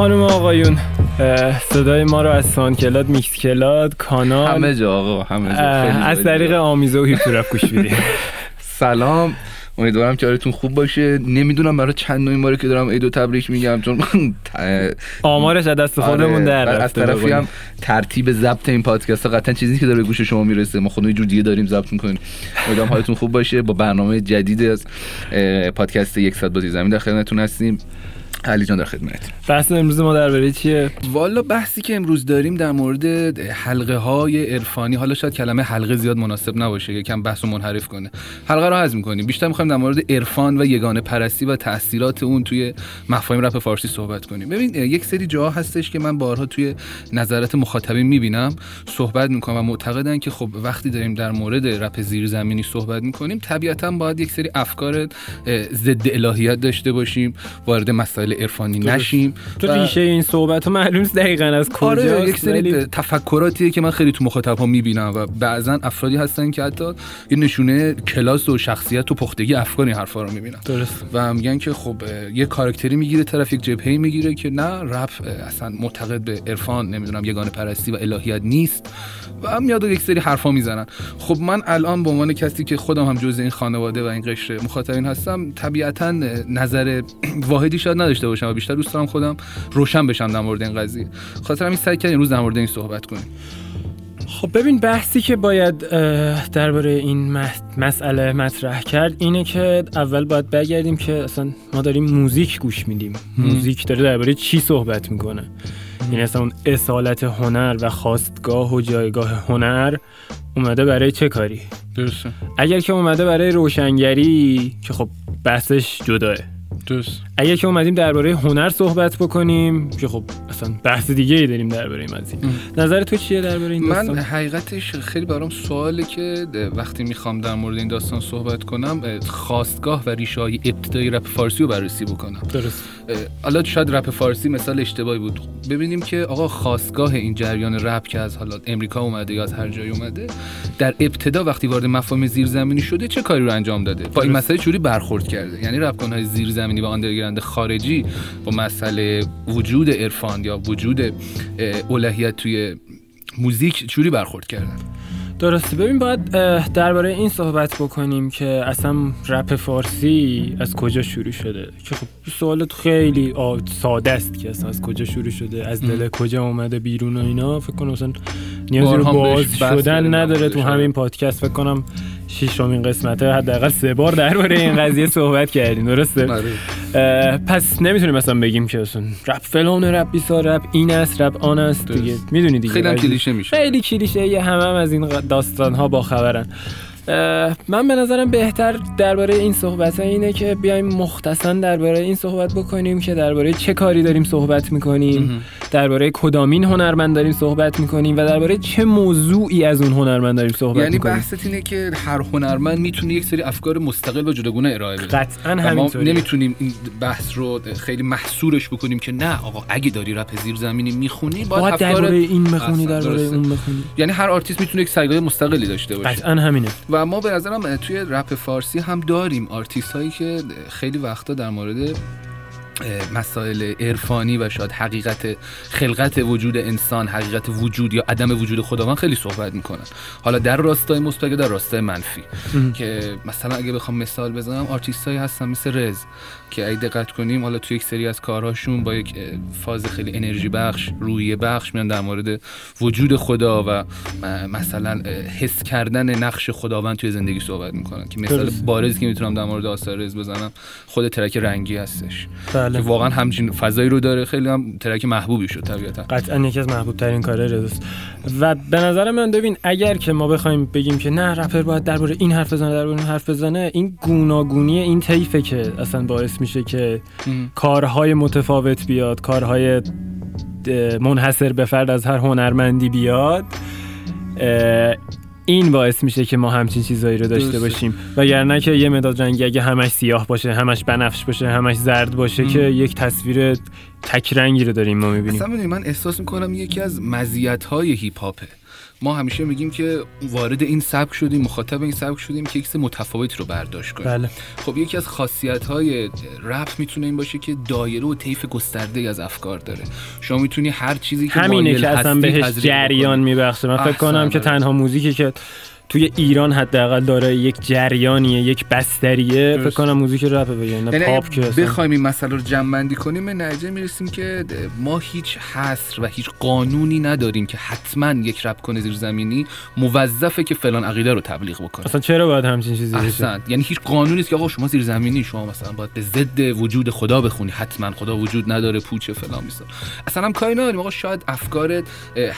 خانم آقایون صدای ما رو از SoundCloud Mixcloud کانال همه جا آقا همه جا. از طریق آمیزه و هیپتورپ گوش میدین سلام امیدوارم که حالتون خوب باشه. نمی‌دونم برای چندمین باره که دارم عید و تبریک میگم چون آمارش از دست خودمون آره، در از طرفی هم ترتیب ضبط این پادکست قطعا چیزی که داره گوش شما می‌رسه. ما خودمون جور دیگه داریم ضبط می‌کنیم. امیدوارم حالتون خوب باشه. با برنامه جدید از پادکست یک ساعت بازی زمین در خدمتتون هستیم. علی جان در خدمت. بحث امروز ما درباره چیه؟ والا بحثی که امروز داریم در مورد حلقه های عرفانی. حالا شاید کلمه حلقه زیاد مناسب نباشه یکم بحث رو منحرف کنه. حلقه رو حذف می‌کنیم بیشتر می‌خوایم در مورد عرفان و یگانه پرستی و تاثیرات اون توی مفاهیم رپ فارسی صحبت کنیم. ببین یک سری جاها هستش که من بارها توی نظرات مخاطبین می‌بینم صحبت می‌کنم و معتقدن که خب وقتی داریم در مورد رپ زیرزمینی صحبت می‌کنیم طبیعتا باید یک سری افکار ضد الهیات داشته باشیم وارد مسائل مسائل عرفانی نشیم تو ریشه این صحبت معلوم دقیقا از آره، کجا یک سری تفکراتیه که من خیلی تو مخاطب ها می‌بینم و بعضا افرادی هستن که حتی یه نشونه کلاس و شخصیت و پختگی افکار این حرفا رو می‌بینن. درست. و میگن که خب یه کاراکتری می‌گیره طرف یک جبهه می‌گیره که نه رپ اصلا معتقد به عرفان نمی‌دونم یگانه پرستی و الهیات نیست و میاد یک سری حرفا می‌زنن. خب من الان به عنوان کسی که خودم هم جزء این خانواده و این قشر مخاطبین هستم طبیعتا نظر واحدی شاید نداشته باشم و بیشتر دوست دارم خودم روشن بشم در مورد این قضیه. خاطر همین سعی کردیم روز در مورد این صحبت کنیم. خب ببین بحثی که باید درباره این مسئله مطرح کرد اینه که اول باید بگردیم که اصلا ما داریم موزیک گوش میدیم. موزیک داره درباره چی صحبت می‌کنه؟ این اصلا اون اصالت هنر و خواستگاه و جایگاه هنر اومده برای چه کاری؟ درسته. اگر که اومده برای روشنگری که خب بحثش جداه. درست اگر که اومدیم درباره هنر صحبت بکنیم که خب اصلا بحث دیگه ای داریم درباره این قضیه نظر تو چیه درباره این داستان؟ من حقیقتش خیلی برام سواله که وقتی می‌خوام در مورد این داستان صحبت کنم خواستگاه و ریشه های ابتدایی رپ فارسی رو بررسی بکنم. درست. حالا شاید رپ فارسی مثال اشتباهی بود. ببینیم که آقا خاستگاه این جریان رپ که از حالا امریکا اومده یا از هر جایی اومده در ابتدا وقتی وارد مفاهیم زیرزمینی شده چه کاری رو انجام داده؟ با این مسئله چجوری برخورد کرده؟ یعنی رپ های زیرزمینی و underground خارجی با مسئله وجود عرفان یا وجود الهیت توی موزیک چجوری برخورد کردن؟ درسته. ببین باید درباره این صحبت بکنیم که اصلا رپ فارسی از کجا شروع شده؟ که خب سوالت خیلی ساده است که اصلا از کجا شروع شده از دل کجا اومده بیرون و اینا. فکر کنم اصلا نیازی رو باز شدن نداره تو همین پادکست. فکر کنم ششمین قسمت حداقل سه بار درباره این قضیه صحبت کردیم درسته؟ آره. پس نمی‌تونیم مثلا بگیم که اصلا رپ فلان رپ بیسا رپ این است رپ آن است دیگه. می‌دونی دیگه. خیلی کلیشه میشه. خیلی کلیشه همه هم از این داستان ها با خبرن من به نظرم بهتر درباره این صحبت اینه که بیایم مختصا درباره این صحبت بکنیم که درباره چه کاری داریم صحبت می‌کنیم. درباره کدامین هنرمند داریم صحبت می‌کنیم و درباره چه موضوعی از اون هنرمند داریم صحبت یعنی می‌کنیم. یعنی بحثت اینه که هر هنرمند می‌تونه یک سری افکار مستقل و جداگونه ارائه بده. قطعا همینطوری ما نمی‌تونیم این بحث رو خیلی محصورش بکنیم که نه آقا اگه داری رپ زیر زمینی می‌خونی باید, باید درباره این بخونی درباره اون بخونی. یعنی هر آرتیست می‌تونه یک سلیقه مستقلی داشته باشه. قطعا همینه. و ما به نظرم توی رپ فارسی هم داریم آرتیست هایی که خیلی وقتا در مورد مسائل عرفانی و شاید حقیقت خلقت وجود انسان حقیقت وجود یا عدم وجود خداوند خیلی صحبت می‌کنن. حالا در راستای مثبت در راستای منفی. که مثلا اگه بخوام مثال بزنم آرتیستایی هستن مثل رز. که اگه دقت کنیم حالا توی یک سری از کارهاشون با یک فاز خیلی انرژی بخش روی بخش میان در مورد وجود خدا و مثلا حس کردن نقش خداوند توی زندگی صحبت می‌کنن. که مثال بارزی که می‌تونم در مورد آثار رز بزنم خود ترک رنگی هستش. بله. که واقعا همچین فضایی رو داره. خیلی هم ترک محبوبی شد طبیعتا. قطعا یکی از محبوب ترین کارهای رز و به نظر من ببین اگر که ما بخوایم بگیم که نه رپر باید درباره این حرف بزنه درباره این حرف بزنه این گوناگونی این طیفه که اصلا باعث میشه که کارهای متفاوت بیاد کارهای منحصر به فرد از هر هنرمندی بیاد این باعث میشه که ما همچین چیزایی رو داشته باشیم. وگرنه که یه مداد رنگی اگه همش سیاه باشه همش بنفش باشه همش زرد باشه که یک تصویر تک رنگی رو داریم ما می‌بینیم. اصلا من احساس می‌کنم یکی از مزیت های هیپ هاپه ما همیشه میگیم که وارد این سبک شدیم مخاطب این سبک شدیم که یک متفاوتی رو برداشت کنیم بله خب یکی از خاصیت های رپ می‌تونه این باشه که دایره و طیف گسترده از افکار داره شما می‌تونی هر چیزی که همینه که اصلا بهش جریان. میبخشه من فکر کنم که. تنها موزیکی که توی ایران حداقل داره یک جریانیه یک بستریه. فکر درست. کنم موزیک رپ بگه نه یعنی پاپ که بخوایم این مسئله رو جمع بندی کنیم به نتیجه می‌رسیم که ما هیچ حصر و هیچ قانونی نداریم که حتما یک رپ کنه زیرزمینی موظفه که فلان عقیده رو تبلیغ بکنه. اصلا چرا باید همچین چیزی بشه؟ یعنی هیچ قانونی نیست که آقا شما زیر زمینی شما مثلا باید به ضد وجود خدا بخونی. حتما خدا وجود نداره پوچه فلان بیسار اصلا هم کاری نداریم. آقا شاید افکار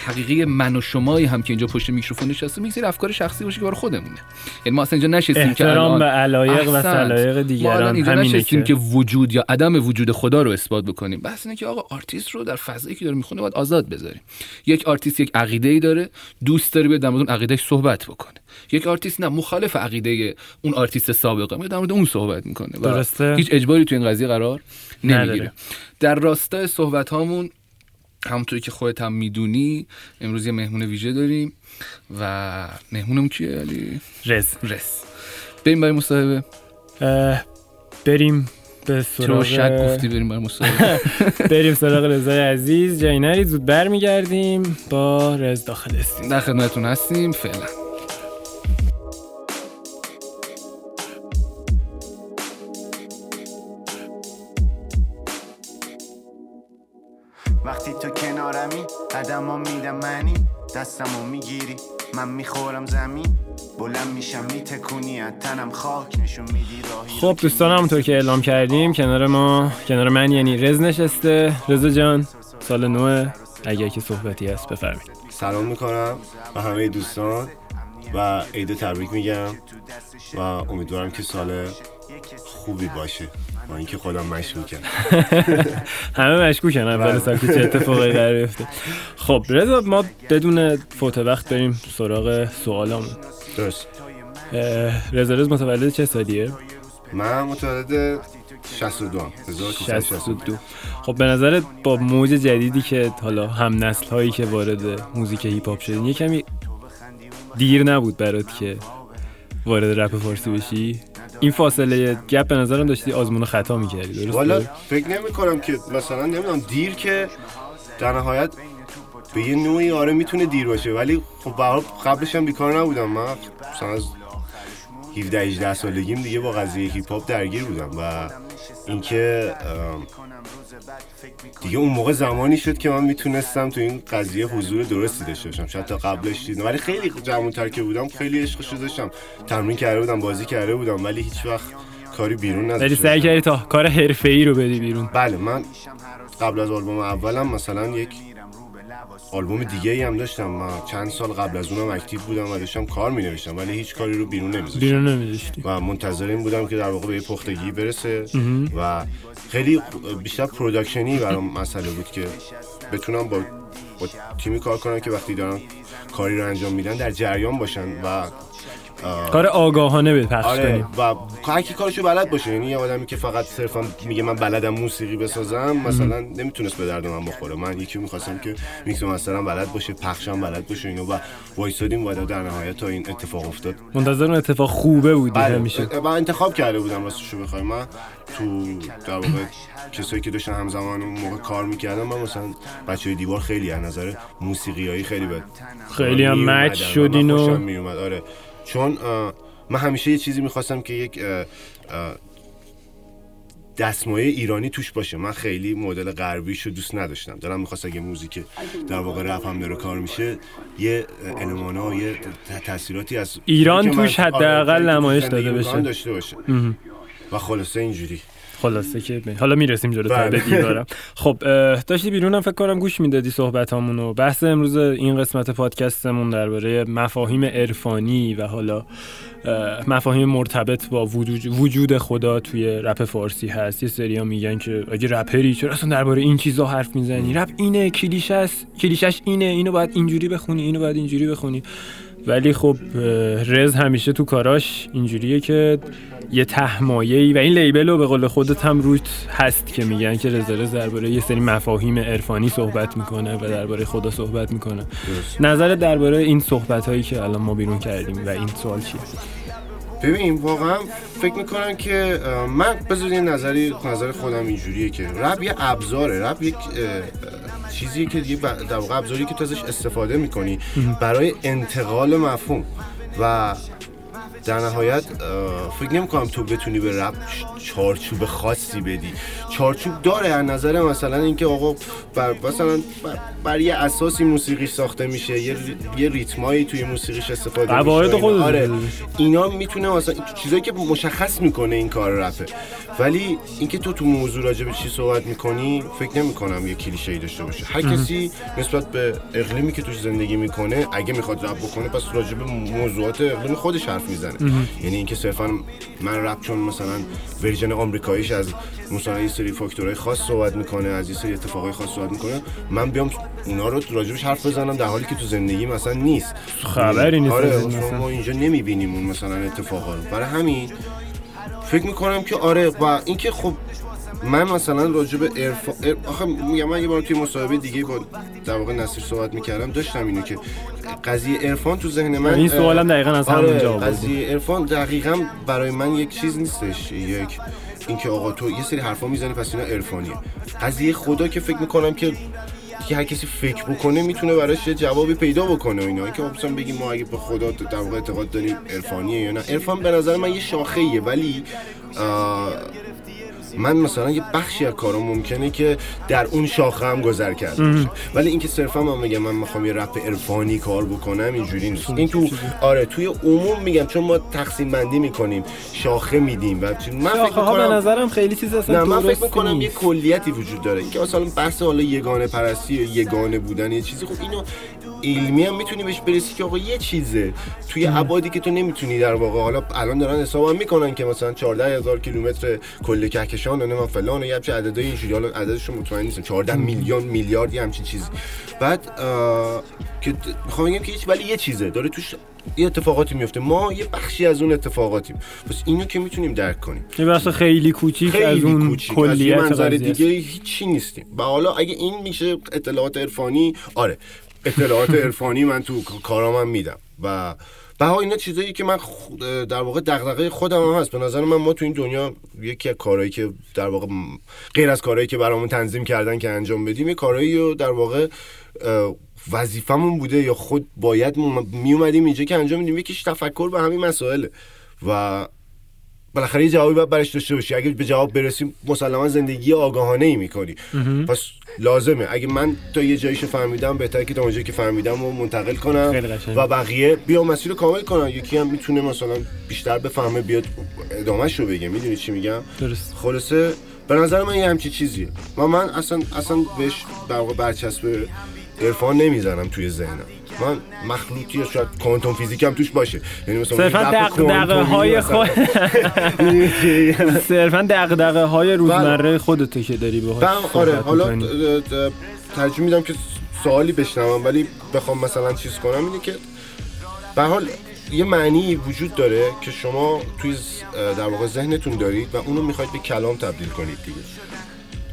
حقیقی من و شمایی هم که اینجا پشت میکروفون نشستیم یک سری افکار شخصی باشه که برای خودمونه. یعنی ما اصلا اینجا نشستیم که الان به علایق و. سلایق دیگران اینجا نشستیم که که. وجود یا عدم وجود خدا رو اثبات بکنیم. بحث اینه که آقا آرتیست رو در فضایی که داره می‌خونه باید آزاد بذاریم. یک آرتیست یک عقیده ای داره دوست داره بیاد در مورد اون عقیده صحبت بکنه. یک آرتیست نه مخالف عقیده اون آرتیست سابقه. میاد در مورد اون صحبت می‌کنه. درسته. هیچ اجباری تو این قضیه قرار. نمی‌گیره. در راستای صحبت هامون همونطوری که خودت هم می‌دونی امروز یه مهمون ویژه داریم و مهمونم کیه علی؟ رز. رس بریم برای مصاحبه. بریم به سراغ شک گفتی بریم برای مصاحبه؟ بریم سراغ رضای عزیز. جایی نرید زود برمیگردیم با رز داخل استیم در خدمتتون هستیم. فعلا. ها میدم منی دستمو می‌گیری. من می‌خورم زمین بلند میشم میتکونی. از تنم خاک نشون میدی راهی خب دوستان همونطور که اعلام کردیم کنار ما کنار من یعنی رز نشسته. رضا جان سال نوه. اگر که صحبتی هست بفرمایید. سلام می‌کنم به همه دوستان و عید تبریک میگم و امیدوارم که سال خوبی باشه. با اینکه خودم مشکوکم. همه مشکوکن اول. سال که چه اتفاقی قرار بیفته. خب رضا ما بدون فوت وقت بریم سراغ سوالامون. درست. رضا رز متولد چه سالیه؟ من متولد 62 هم 1362 62 خب به نظرت با موج جدیدی که حالا هم نسل هایی که وارد موزیک هیپ هاپ شدین یه کمی دیر نبود برات که وارد رپ فارسی بشی؟ این فاصله گپ به نظرم داشتی آزمون خطا می‌کردی درسته؟ والا فکر نمی کنم که مثلا نمی‌دونم دیر که در نهایت به یه نوعی آره می‌تونه دیر باشه ولی خب قبلش هم بیکار نبودم من مثلا از 17 18 سالگیم دیگه با قضیه هیپ هاپ درگیر بودم و اینکه دیگه اون موقع زمانی شد که من می‌تونستم تو این قضیه حضور درستی داشته باشم. شاید تا قبلش دیدم ولی خیلی جوان‌تر که بودم خیلی عشقشو داشتم. تمرین کرده بودم بازی کرده بودم ولی هیچ وقت کاری بیرون ولی نداشتم سعی کردی تا کار حرفه‌ای رو بدی بیرون. بله من قبل از آلبوم اولم مثلا یک آلبوم دیگه ای هم داشتم. من چند سال قبل از اونم active بودم و داشتم کار می نوشتم ولی هیچ کاری رو بیرون نمیذاشتم. بیرون نمیذاشتی. و منتظر این بودم که در واقع به یه پختگی برسه. و خیلی بیشتر production ی برام مسئله بود که بتونم با, با تیمی کار کنم که وقتی دارن کاری رو انجام میدن در جریان باشن و کار آگاهانه به پخش آره و هر کی کارشو بلد باشه. یعنی یه آدمی که فقط صرفا میگه من بلدم موسیقی بسازم مثلا نمی‌تونست به درد من بخوره. من یکی می‌خواستم که میکس مسترم بلد باشه پخشم بلد باشه اینو و وایسادیم و در نهایت تا این اتفاق افتاد. منتظر اون اتفاق خوبه بودی بله همیشه. و انتخاب کرده بودم راستشو بخوای من تو در واقع کسایی که داشتن همزمان اون موقع کار می‌کردن من مثلا بچه دیوار خیلی از نظر موسیقیایی خیلی به خیلی هم مچ من شدین و- آره. چون من همیشه یه چیزی می‌خواستم که یک دستمایه ایرانی توش باشه. من خیلی مدل غربیشو دوست نداشتم. دارم می‌خواست اگه موزیک در واقع رپ هم داره کار میشه یه المانا یه تاثیراتی از ایران توش آره، حداقل تو نمایش داده بشه. داشته باشه. و خلاصه اینجوری. خلاصه که. حالا می‌رسیم جلوتر به بله. دیوارم خب داشتی بیرونم فکر کنم گوش می‌دادی صحبت و بحث امروز این قسمت پادکستمون درباره مفاهیم عرفانی و حالا اه، مفاهیم مرتبط با وجود, وجود خدا توی رپ فارسی هست یه سریا میگن که اگه رپری چرا اصلا درباره این چیزا حرف می‌زنی رپ اینه کلیشه است کلیشش اینه اینو باید اینجوری بخونی اینو باید اینجوری بخونی ولی خب رز همیشه تو کاراش اینجوریه که یه تهمایه‌ای و این لیبل رو به قول خودت هم روت هست که میگن که رضا رز درباره یه سری مفاهیم عرفانی صحبت می‌کنه و درباره خدا صحبت می‌کنه. نظرت درباره این صحبت هایی که الان ما بیرون کردیم و این سوال چیه؟ ببین واقعا فکر می‌کنم که من بذار یه نظری نظر خودم اینجوریه که رپ یه ابزاره رپ یک چیزیه که ب- در واقع ابزاری که تو ازش استفاده می‌کنی برای انتقال مفهوم و در نهایت فکر نمی کنم تو بتونی به رپ چارچوب خاصی بدی. چارچوب داره از نظر مثلا اینکه آقا بر مثلا بر, بر یه اساسی موسیقیش ساخته میشه یه, یه ریتمایی توی موسیقیش استفاده میشه. اینا. آره. اینا می‌تونه مثلا چیزایی که مشخص می‌کنه این کار رپه. ولی اینکه تو تو موضوع راجع به چی صحبت می‌کنی فکر نمی کنم یه کلیشه ای داشته باشه. هر کسی نسبت به اقلیمی که توش زندگی می‌کنه اگه می‌خواد رپ بکنه پس راجع به موضوعات اقلیم خودش حرف می‌زنه. یعنی اینکه صرفا من رپ چون مثلا ورژن آمریکاییش از مثلا یه سری فاکتورهای خاص صحبت می‌کنه از یه سری اتفاقای خاص صحبت می‌کنه من بیام اونا رو راجبش حرف بزنم در حالی که تو زندگی مثلا نیست. خبری نیست آره. ما اینجا نمی‌بینیم اون مثلا اتفاقا رو. برای همین فکر می‌کنم که آره و اینکه خب من مثلا راجع به عرفان ار- آخه میگم من یه بار توی مصاحبه دیگه با در واقع نصیر صحبت می‌کردم داشتم اینو که قضیه عرفان تو ذهن من این سوالم دقیقاً از آره همونجا آورده. قضیه عرفان دقیقا برای من یک چیز نیستش یک اینکه آقا تو یه سری حرفا می‌زنی پس اینا عرفانیه قضیه خدا که فکر می‌کنم که که هر کسی فکر بکنه می‌تونه براش یه جوابی پیدا بکنه اینا. اینکه مثلا بگیم ما اگه به خدا در واقع اعتقاد داریم عرفانیه یا نه. عرفان به نظر من یه شاخه ولی من مثلا یه بخشی از کارم ممکنه که در اون شاخه هم گذر کرده باشه. ولی اینکه صرفا من میگم من می‌خوام یه رپ عرفانی کار بکنم اینجوری نیست. این تو آره توی عموم میگم چون ما تقسیم بندی می‌کنیم شاخه میدیم و من فکر ها به می‌کنم نظرم خیلی چیز اصلا نه من فکر می‌کنم یه. کلیتی وجود داره اینکه مثلا بحث حالا یگانه پرستی یگانه بودن یه چیزی. خب اینو علمی هم می‌تونی بهش برسی که آقا یه چیزه. توی ابعادی که تو نمی‌تونی در واقع حالا الان دارن حساب هم می‌کنن که مثلا 14 هزار کیلومتر کل کهکشان و نمی‌دونم فلان و یه همچین عددهای اینجوری حالا عددش رو مطمئن نیستم 14 میلیون میلیارد یه همچین چیزی. بعد که می‌خوام بگم که هیچ ولی یه چیزه. داره توش یه اتفاقاتی میفته ما یه بخشی از اون اتفاقاتیم. پس اینو که می‌تونیم درک کنیم. یه بخش خیلی کوچیک از اون کوچیک. از کلیت منظر قضیه است. دیگه هیچی نیستیم. و حالا اگه این میشه اطلاعات عرفانی آره. اطلاعات عرفانی من تو کارام هم میدم. و بها اینا چیزایی که من در واقع دغدغه خودم هم هست. به نظر من ما تو این دنیا یکی از کارهایی که در واقع غیر از کارهایی که برامون تنظیم کردن که انجام بدیم یه کارهایی رو در واقع وظیفمون بوده یا خود باید می اومدیم اینجا که انجام بدیم. یکیش تفکر به همین مسائله. و بالاخره یه جوابی باید برش داشته باشی. اگه به جواب برسیم مسلما زندگی آگاهانه ای می‌کنی پس لازمه. اگه من تا یه جاییشو فهمیدم بهتره که تا اونجایی که فهمیدم رو منتقل کنم. و بقیه بیا مسیر رو کامل کنن. یکی هم می‌تونه مثلا بیشتر بفهمه بیاد ادامهش رو بگه. می‌دونی چی میگم؟ درست. خلاصه به نظر من یه همچی چیزیه. و من اصلا اصلا بهش در واقع برچسب عرفان نمی‌زنم توی ذهنم. من مخلوطی یا شاید کوانتوم فیزیک هم توش باشه. یعنی مثلا صرفا دغدغه کوانتومی های. خود صرفا دغدغه های روزمره خودته که داری باهاش من آره حالا ترجیح میدم که سوالی بشنوم ولی بخوام مثلا چیز کنم اینه که به حال یه معنی وجود داره که شما توی در واقع ذهنتون دارید و اونو می‌خواید به کلام تبدیل کنید دیگه.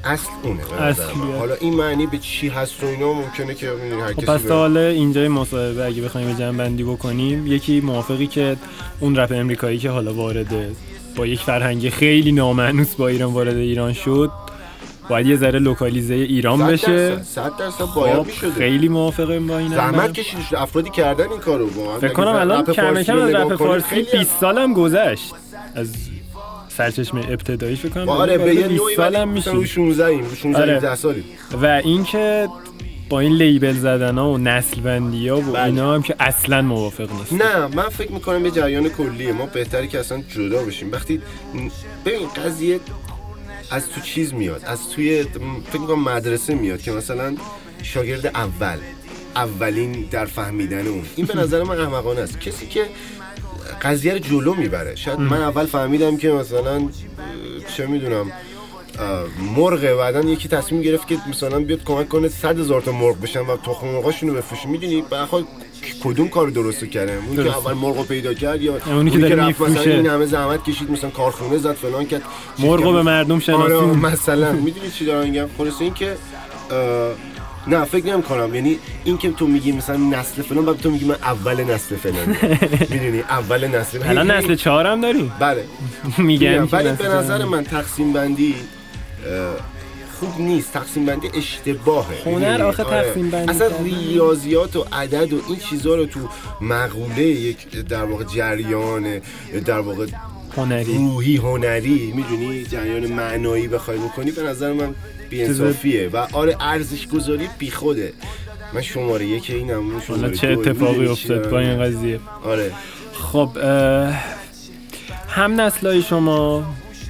اصل اونه. اصلیه. حالا این معنی به چی هست و اینا ممکنه که هر خب پس حالا اینجای مصاحبه اگه بخوایم جمع بندی بکنیم یکی موافقی که اون رپ امریکایی که حالا وارده با یک فرهنگ خیلی نامعنوس با ایران وارد ایران شد باید یه ذره لوکالیزه ایران صد بشه. درصد- صد درصد باید خب می‌شده. خیلی موافقم با این زحمت کشیدش افرادی کردن این کارو واقعا فکر کنم الان کم کم رپ فارسی خیلی 20 سالم گذشت. از سرچشمه ابتدایی فکر کنم آره به یه 20 نوعی سالم میشه رو 16 ایم رو 16 آره. 17 سالی و اینکه با این لیبل زدن ها و نسل بندی ها و بله. اینا هم که اصلا موافق نیست نه من فکر می‌کنم یه جریان کلیه. ما بهتره که اصلا جدا بشیم. وقتی ببین قضیه از تو چیز میاد از توی فکر می‌کنم مدرسه میاد که مثلا شاگرد اول اولین در فهمیدن اون. این به نظر من احمقانه است. کسی که قضیه رو جلو می‌بره. شاید من اول فهمیدم که مثلا چه می‌دونم مرغه بعدا یکی تصمیم گرفت که مثلا بیاد کمک کنه صد هزار تا مرغ بشن و تخم مرغاشونو بفروشه. می‌دونی؟ بخواد کدوم کار درست کرده؟ اون که. اول مرغ پیدا کرد یا اونی که داره رفت مثلا. این همه زحمت کشید مثلا کارخونه زد فلان کرد. چیز مرغ کرد. به مردم آره شناسون مثلا. می‌دونی چی دارم میگم؟ خلاصه این که نه فکر نمی کنم یعنی این که تو میگی مثلا نسل فلان بعد تو میگی من اول نسل فلان می‌دونی اول نسل الان نسل چهارم داریم بله میگم. ولی به نظر. من تقسیم بندی خوب نیست تقسیم بندی اشتباهه هنر؟ آخه آره. تقسیم بندی اصلا. ریاضیات و عدد و این چیزها رو تو مقوله یک در واقع جریان در واقع هنری روحی هنری می‌دونی جریان معنایی بخوای بکنی به نظر من بی‌انصافیه و آره ارزش گذاری بیخوده من شماره یک اینم شماره چه. اتفاقی افتاد با این؟ قضیه آره خب هم نسلای شما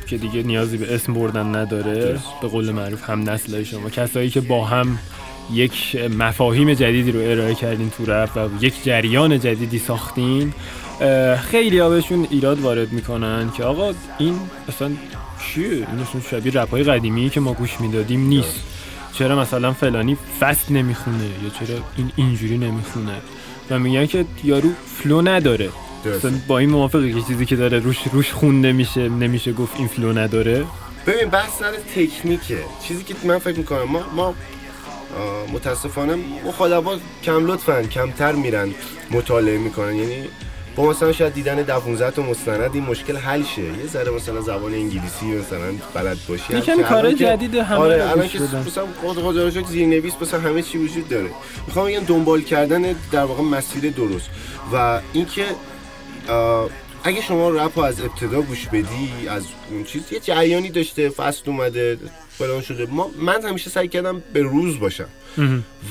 که دیگه نیازی به اسم بردن نداره به قول معروف هم نسلای شما کسایی که با هم یک مفاهیم جدیدی رو ارائه کردین تو رفت و یک جریان جدیدی ساختین خیلی ها بهشون ایراد وارد می‌کنن که آقا این اصلا چیه؟ این اصلا شبیه رپ های قدیمی که ما گوش می‌دادیم نیست. چرا مثلا فلانی fast نمی‌خونه یا چرا این اینجوری نمی‌خونه؟ و میگن که یارو flow نداره. مثلا با این موافقی که چیزی که داره روش روش خونده میشه نمیشه گفت این flow نداره. ببین بحث سر تکنیکه. چیزی که من فکر می‌کنم ما ما متاسفانه مخاطبا کم لطفن کمتر میرن مطالعه می‌کنن. یعنی با مثلا شاید دیدن 15 تا مستند این مشکل حل شه. یه ذره مثلا زبان انگلیسی مثلا بلد باشی. یکم که- جدید همه آره رو الان که. مثلا خود خود زیرنویس مثلا همه چی وجود داره. می‌خوام بگم دنبال کردن در واقع مسیر درست. و اینکه اگه شما رپ رو از ابتدا گوش بدی از اون چیز یه جریانی داشته فصل اومده فلان شده. ما من همیشه سعی کردم به روز باشم.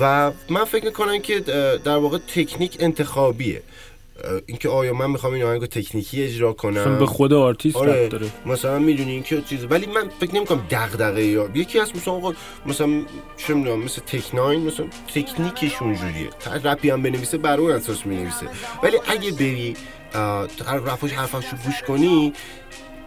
و من فکر می‌کنم که در واقع تکنیک انتخابیه. اینکه آیا من می‌خوام این آهنگ رو تکنیکی اجرا کنم؟ به خود آرتیست آره. داره. مثلا می‌دونی این که چیز ولی من فکر نمی‌کنم دغدغه یا یکی از مثلا آقا مثلا چه می‌دونم مثل Tech N9ne مثلا تکنیکش اونجوریه. هر رپی هم بنویسه بر اون اساس می‌نویسه. ولی اگه بری هر رپاش حرفش رو گوش کنی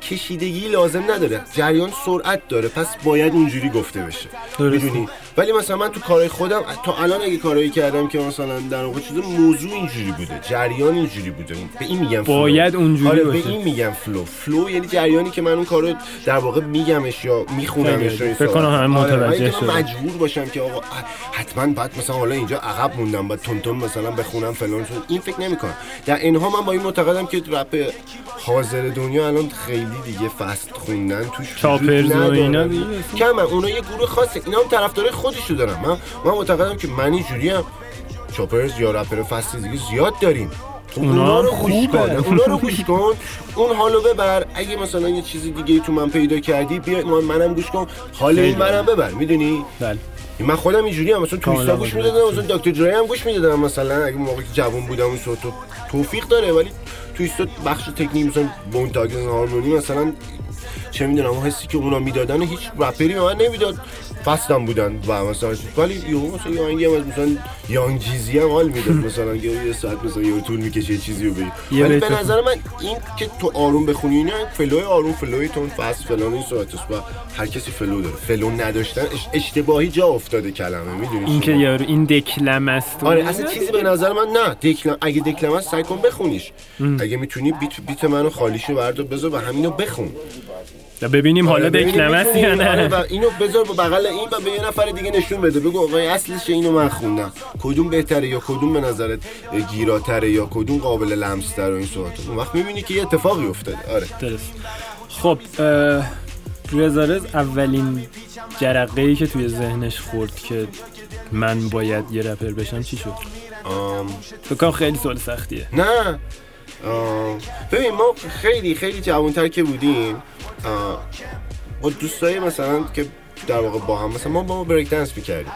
کشیدگی لازم نداره. جریان سرعت داره. پس باید اونجوری گفته بشه. می‌دونی؟ ولی مثلا من تو کارهای خودم تا الان اگه کارهایی کردم که مثلا در واقع شده موضوع اینجوری بوده جریان اینجوری بوده به این میگم flow. باید اونجوری آره باشه. به این میگم flow flow یعنی جریانی که من اون کارو در واقع میگمش یا میخونمش فکر کنم همه متوجه شدن. مجبور باشم که آقا حتما بعد مثلا حالا اینجا عقب موندم بعد تون مثلا بخونم فلان چون این فکر نمی‌کنم در اینها من با این معتقدم که رپ حاضر دنیا الان خیلی دیگه فست خوندن توش چاپرز و. اینا. کم اونا یه گروه خاصه اینا هم طرفدارای خودشو دارن من من معتقدم که من اینجوری چاپرز یا رپر فست دیگه زیاد داریم. خب اونا هم رو گوش خوبه. کن اونا رو گوش کن. اون حالو ببر. اگه مثلا یه چیزی دیگه تو من پیدا کردی بیا من منم گوش کن. حال این منم ببر می‌دونی؟ بله. من خودم اینجوری هم مثلا تویستا گوش می‌دادم مثلا دکتر درای هم گوش می‌دادم مثلا اگه موقعی که جوان بودم اون صوت رو توفیق داره ولی تویستا بخش تکنیک مثلا Bone Thugs-n-Harmony مثلا چه می‌دونم اون حسی که اونا می‌دادن هیچ رپری به من نمی‌داد. fast م بودن و مثلا ولی یهو مثلا یه آهنگی هم از مثلا Young Jeezy هم حال می‌داد. مثلا یه ساعت مثلا یه طول می‌کشه یه چیزی رو بگی. ولی به نظر من این که تو آروم بخونی اینا flow ی آروم flow ی تند fast فلان این صورت است و هر کسی flow داره. flow نداشتن اش- اشتباهی جا افتاده کلمه می‌دونی این که یارو این دکلم است. آره اصلا چیزی به نظر من نه. دکلم اگه دکلم هست سعی کن بخونیش. اگه می‌تونی بیت بیت منو خالیشو بردار بذار و همینو بخون. ببینیم حالا آره، دکلم است یا آره، نه. و اینو بذار با بغل این و به یه نفر دیگه نشون بده. بگو آقا اصلش اینو من خوندم. کدوم بهتره یا کدوم به نظرت گیراتره یا کدوم قابل لمس تر این صحبت اون وقت می‌بینی که یه اتفاقی افتاده. آره. درست. خب اه، رضا رز اولین جرقه ای که توی ذهنش خورد که من باید یه رپر بشم چی شد؟ آم، کنم خیلی سوال سختیه. نه. ببین ما خیلی خیلی جوانتر که بودیم با دوستای مثلا که در واقع با هم مثلا ما با ما بریک دنس می‌کردیم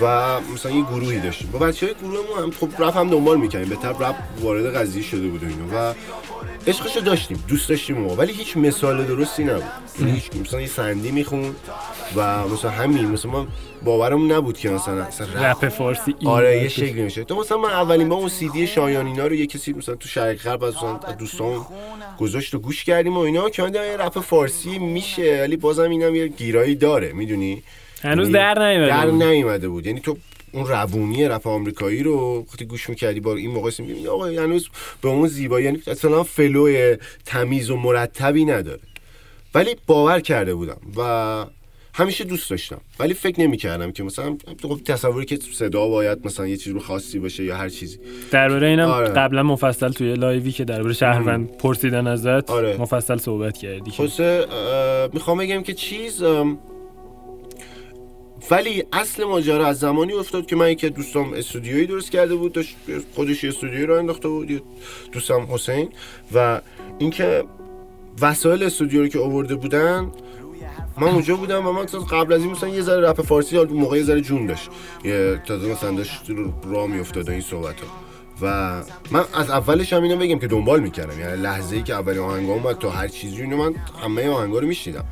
و مثلا یه گروهی داشتیم. با بچه های گروهمون هم خب رپ هم دنبال می‌کردیم. به رپ وارد قضیه شده بود و عشقشو داشتیم دوست داشتیم ما. ولی هیچ مثال درستی نبود. یعنی هیچ مثلا یه سندی میخون و مثلا همین مثلا ما باورمون نبود که مثلا اصلا رپ فارسی این آره یه. شکلی میشه. تو مثلا من اولین بار اون سی دی شایان اینا رو یه کسی مثلا تو شرق غرب از دوستان گذاشت و گوش کردیم و اینا که یه رپ فارسی میشه ولی بازم اینم یه گیرایی داره. می‌دونی؟ هنوز یعنی در نیومده در. نیومده بود. یعنی تو اون روونی رپ آمریکایی رو وقتی گوش می‌کردی با این موقع میگی آقا هنوز به اون زیبایی یعنی اصلا flow تمیز و مرتبی نداره. ولی باور کرده بودم و همیشه دوست داشتم. ولی فکر نمی‌کردم که مثلا خب تصوری که صدا باید مثلا یه چیز رو خاصی باشه یا هر چیزی. درباره اینم آره. قبلا مفصل توی live ی که درباره شهروند پرسیدن ازت آره. مفصل صحبت کردی اه، می‌خوام بگم که چیز ولی اصل ماجرا از زمانی افتاد که من یکی از دوستام استودیویی درست کرده بود داشت خودش یه استودیویی رو انداخته بود دوستم حسین. و اینکه وسایل استودیو رو که آورده بودن من اونجا بودم و من قبل از این مثلا یه ذره رپ فارسی حال موقع یه ذره جون داشت. یه تازه مثلا داشت راه میافتاد این صحبت ها و من از اولش هم اینو بگم که دنبال می‌کردم. یعنی لحظه ای که اولین آهنگ اومد تا هر چیزی اینو من همه آهنگا رو میشنیدم.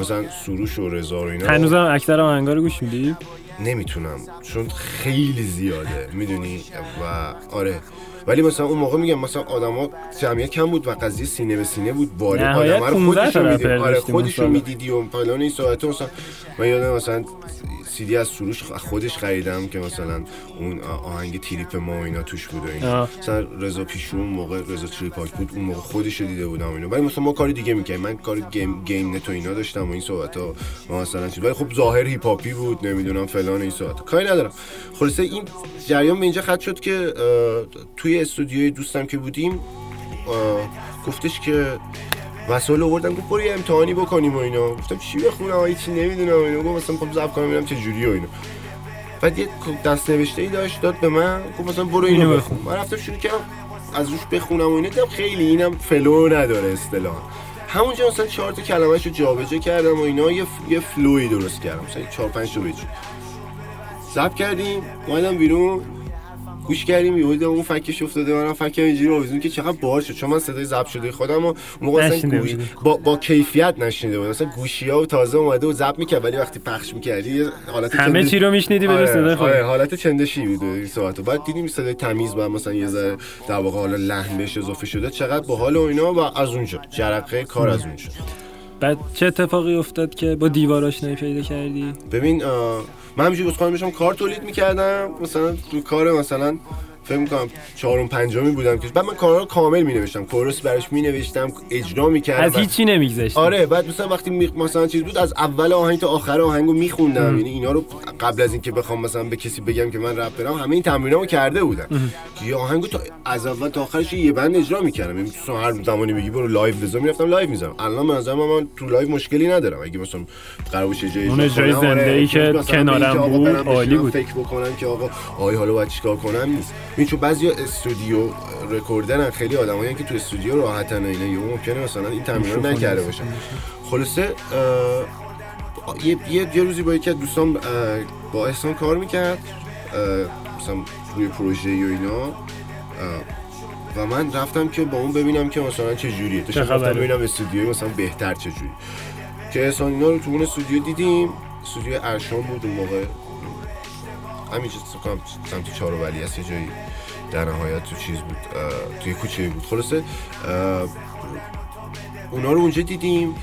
مثلا سروش و رضا و اینا هنوزم اکثر آهنگا رو گوش میدی؟ نمی‌تونم چون خیلی زیاده می‌دونی؟ و آره. ولی مثلا اون موقع میگم مثلا آدما جمعیت کم بود و قضیه سینه به سینه بود. نهایت آدما رو 15 خودشون می‌دید آره خودشون. می‌دیدی و فلان این ساعت مثلا من یادم مثلا سیدی از سروش خودش خریدم که مثلا اون آهنگ تریپ ما و اینا توش بود و اینا آه. مثلا رضا پیشو اون موقع رضا تریپاک بود اون موقع خودش رو دیده بودم و اینا. ولی مثلا ما کار دیگه می‌کنیم من کار گیم گیم نت و اینا داشتم و این صحبت ها مثلا چیز. ولی خب ظاهر هیپ هاپی بود نمی‌دونم فلان این صحبت کاری ندارم. خلاصه این جریان به اینجا ختم شد که اه، توی استودیوی دوستم که بودیم گفتش که وسایل آوردن گفت برو یه امتحانی بکنیم و اینا. گفتم چی بخونم آ چی نمی‌دونم اینا. گفت مثلا خب ضبط کنم ببینم چه جوری و اینا. بعد یه دست نوشته ای داشت داد به من گفت مثلا برو اینو بخون. من رفتم شروع کردم از روش بخونم و اینا. دیدم خیلی اینم flow نداره اصطلاحا. همونجا مثلا چهار تا کلمه‌ش رو جابجا کردم و اینا. یه ف- یه فلوی درست کردم. مثلا چهار پنج تا بیت ضبط کردیم اومدم بیرون. گوش کردیم یهو دیدم اون فکش افتاده منم فکم اینجوری آویزون که چقدر باحال شد. چون من صدای ضبط شده خودم و موقع اصلا گوش. با, با کیفیت نشنیده بود مثلا گوشی ها و تازه اومده و ضبط می‌کرد ولی وقتی پخش می‌کردی حالت همه چندش- چی رو میشنیدی به آره, صدای خود آره حالت چندشی بود این صحبت بعد دیدیم صدای تمیز بعد مثلا یه ذره در واقع حالا لحن بهش اضافه شده. چقدر باحال و اینا و از اونجا جرقه کار از اونجا بعد چه اتفاقی افتاد که با دیوار آشنایی پیدا کردی؟ ببین من همینجوری خودم داشتم کار تولید می‌کردم. مثلا تو کار مثلا فکر می‌کنم چهارم پنجمی بودم که بعد من کارا رو کامل مینوشتم. کورس براش مینوشتم اجرا می‌کردم. از هیچی نمیگذشتی. آره بعد مثلا وقتی می... مثلا چیز بود از اول آهنگ تا آخر آهنگو میخوندم. یعنی اینا رو قبل از اینکه بخوام مثلا به کسی بگم که من رپ برم همه این تمرینامو کرده بودم. که یه آهنگو تا از اول تا آخرش یه بند اجرا می‌کردم. یعنی مثلا هر زمانی بگی برو live بزن می‌رفتم live می‌زنم الان به نظر من, من تو live مشکلی ندارم. اگه مثلا قرار باشه جای اون اجرای کنم، آره، زنده‌ای که کنارم بود، عالی بود. فکر بکنم که آقا آی حالا باید چیکار کنم؟ نیست این چون بعضی استودیو recorder ن خیلی آدمایی که تو استودیو راحتن و اینا. یهو ممکنه مثلا این تمرین رو نکرده باشن. خلاصه یه, یه, یه روزی با یکی از دوستان با احسان کار می‌کرد. مثلا روی پروژه و اینا. و من رفتم که با اون ببینم که مثلا چه جوریه. خبره؟ رفتم ببینم استودیوی مثلا بهتر چه جوری. که احسان اینا رو تو اون استودیو دیدیم. استودیو ارشان بود اون موقع. همینجا فکر کنم سمت چهار ولی هست یه جایی در نهایت تو چیز بود اه، توی کوچه بود. خلاصه اونا رو اونجا دیدیم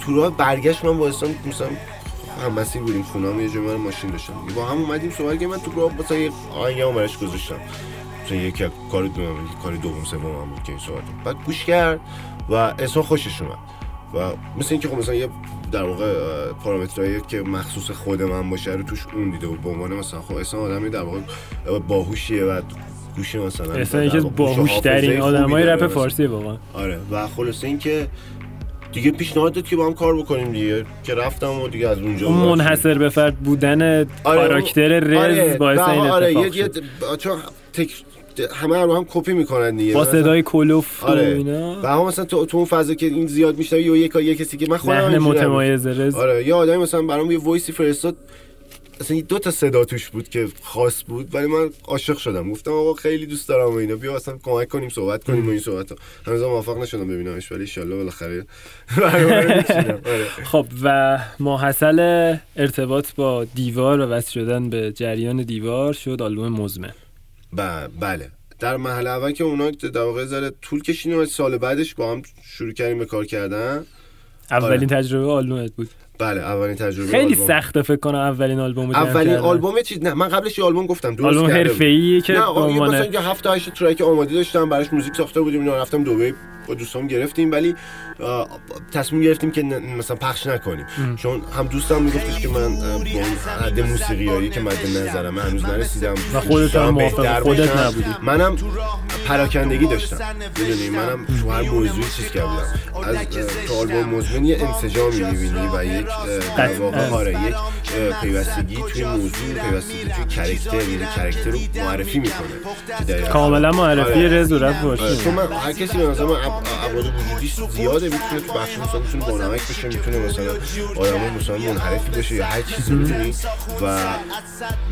تو راه برگشت من با احسان مثلا هم مسیر بودیم خونم یه جایی من ماشین داشتم. با هم اومدیم صحبت که من تو راه مثلا یه آهنگمو براش گذاشتم. مثلا از کار دوم کار دوم سوم هم بود که این صحبت بعد گوش کرد و احسان خوشش اومد. و مثل اینکه خب مثلا یه در واقع اه، پارامترهایی که مخصوص خود من باشه رو توش اون دیده و به عنوان مثلا خب احسان آدمی در واقع باهوشیه و گوشی مثلا اصلا یکی از گوش باهوش ترین آدمای رپ. فارسی واقعا آره و خلاصه اینکه دیگه پیشنهاد داد که با هم کار بکنیم دیگه که رفتم و دیگه از اونجا اون. منحصر به فرد بودن کاراکتر رز آره، باعث این آره اتفاق یه, یه چون تک... همه رو هم کپی می‌کنن دیگه. با صدای کلفت و آره. اینا. و هم مثلا تو, تو اون فضا که این زیاد میشه یا یه, یه کسی که من خودم. متمایز رز آره. یه آدمی مثلا برام یه voice ی فرستاد اصلا دو تا صدا توش بود که خاص بود ولی من عاشق شدم. گفتم آقا خیلی دوست دارم و اینا. بیا اصلا کمک کنیم صحبت کنیم و این صحبت ها هنوز موافق نشدم ببینمش ولی ان بالاخره. آره. خب و ماحصل ارتباط با دیوار و وصل شدن به جریان دیوار شد آلبوم مزمن. ب- بله. در مرحله اول که اونا در واقع ذره طول کشیدیم و سال بعدش با هم شروع کردیم به کار کردن. اولین تجربه آلبومت بود. بله اولین تجربه خیلی آلبوم. سخته فکر کنم اولین آلبوم اولین. آلبوم چیز نه من قبلش یه آلبوم گفتم درست آلبوم کرده حرفه‌ایه که نه یه عنوان مثلا یه هفت هشت ترک آماده داشتم براش موزیک ساخته بودیم اینا رفتم دبی با دوستام گرفتیم ولی تصمیم گرفتیم که مثلا پخش نکنیم چون هم دوستم میگفتش که من با اون حد موسیقیایی که مد نظرم هنوز نرسیدم و خودت هم موافق خودت. نبودی. منم پراکندگی داشتم می‌دونی منم تو هر موضوعی چیز کردم از تو آلبوم مزمن یه انسجامی می‌بینی و یک در واقع. آره یک پیوستگی توی موضوع پیوستگی توی کرکتر یعنی کرکتر رو معرفی می‌کنه کاملا معرفی آره. رز و رفت آره، باشی چون من هر کسی به اب- ابعاد وجودی زیاده می‌تونه تو بخش مثلا می‌تونه بانمک بشه می‌تونه مثلا آدم مثلا منحرفی بشه یا هر چیزی می‌تونی و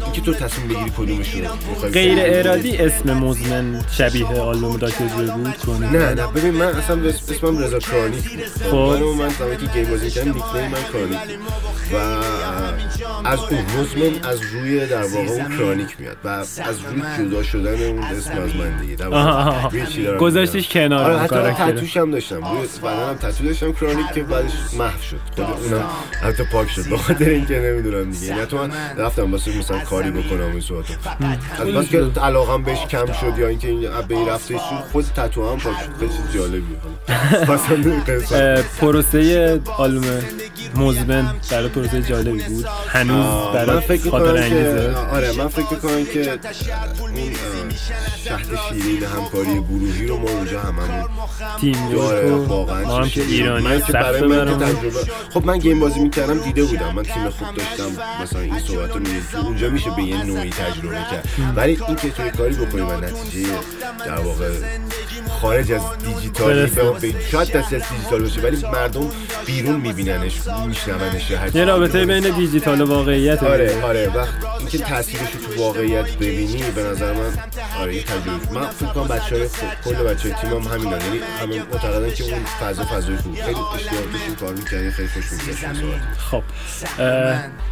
اینکه تو تصمیم بگیری کدومش رو غیر. ارادی اسم مزمن شبیه آلبوم داکتر بود کنی نه نه ببین من اصلا اسمم رضا کرانیک بود خب. من و من زمانی که گیم بازی کردم نیکنیم من و از اون مزمن از روی در واقع اون کرانیک میاد و از روی جدا شدن اون اسم از من دیگه. میگم؟ کنار آره حتی. تتوش هم داشتم. روی بدنم تتو داشتم کرانیک که بعدش محو شد. خود اونم حتی پاک شد. به خاطر اینکه نمی‌دونم دیگه. یعنی تو من رفتم واسه مثلا کاری بکنم این صحبت از بس که علاقم بهش کم شد یا اینکه این به این رفته شد خود تتو هم پاک شد. خیلی جالبی حالا پروسه آلبوم مزمن برای پروسه جالبی بود. هنوز برای فکر خاطر انگیزه. آره من فکر می‌کنم که اون شهد شیرین همکاری گروهی رو ما اونجا هممون تیم واقعا ما هم که. ایرانی من که برای من تجربه خب من گیم بازی می‌کردم دیده بودم. من تیم خوب داشتم. مثلا این صحبت رو اونجا میشه به یه نوعی تجربه کرد. ولی این که توی کاری بکنی و نتیجه در واقع خارج از دیجیتال. به- شاید دست از دیجیتال باشه ولی مردم بیرون میبیننش میشنونش یه. رابطه بین دیجیتال و واقعیت. آره آره وقت اینکه تاثیرش رو تو واقعیت ببینی به نظر من آره یه تجربه. من فکر کنم بچهای کل بچهای تیمم هم همینا یعنی همه معتقدن که اون فضا فضای خوب. خیلی اشتیاق داشتیم کار می‌کردیم خیلی خوش می‌گذشت. خب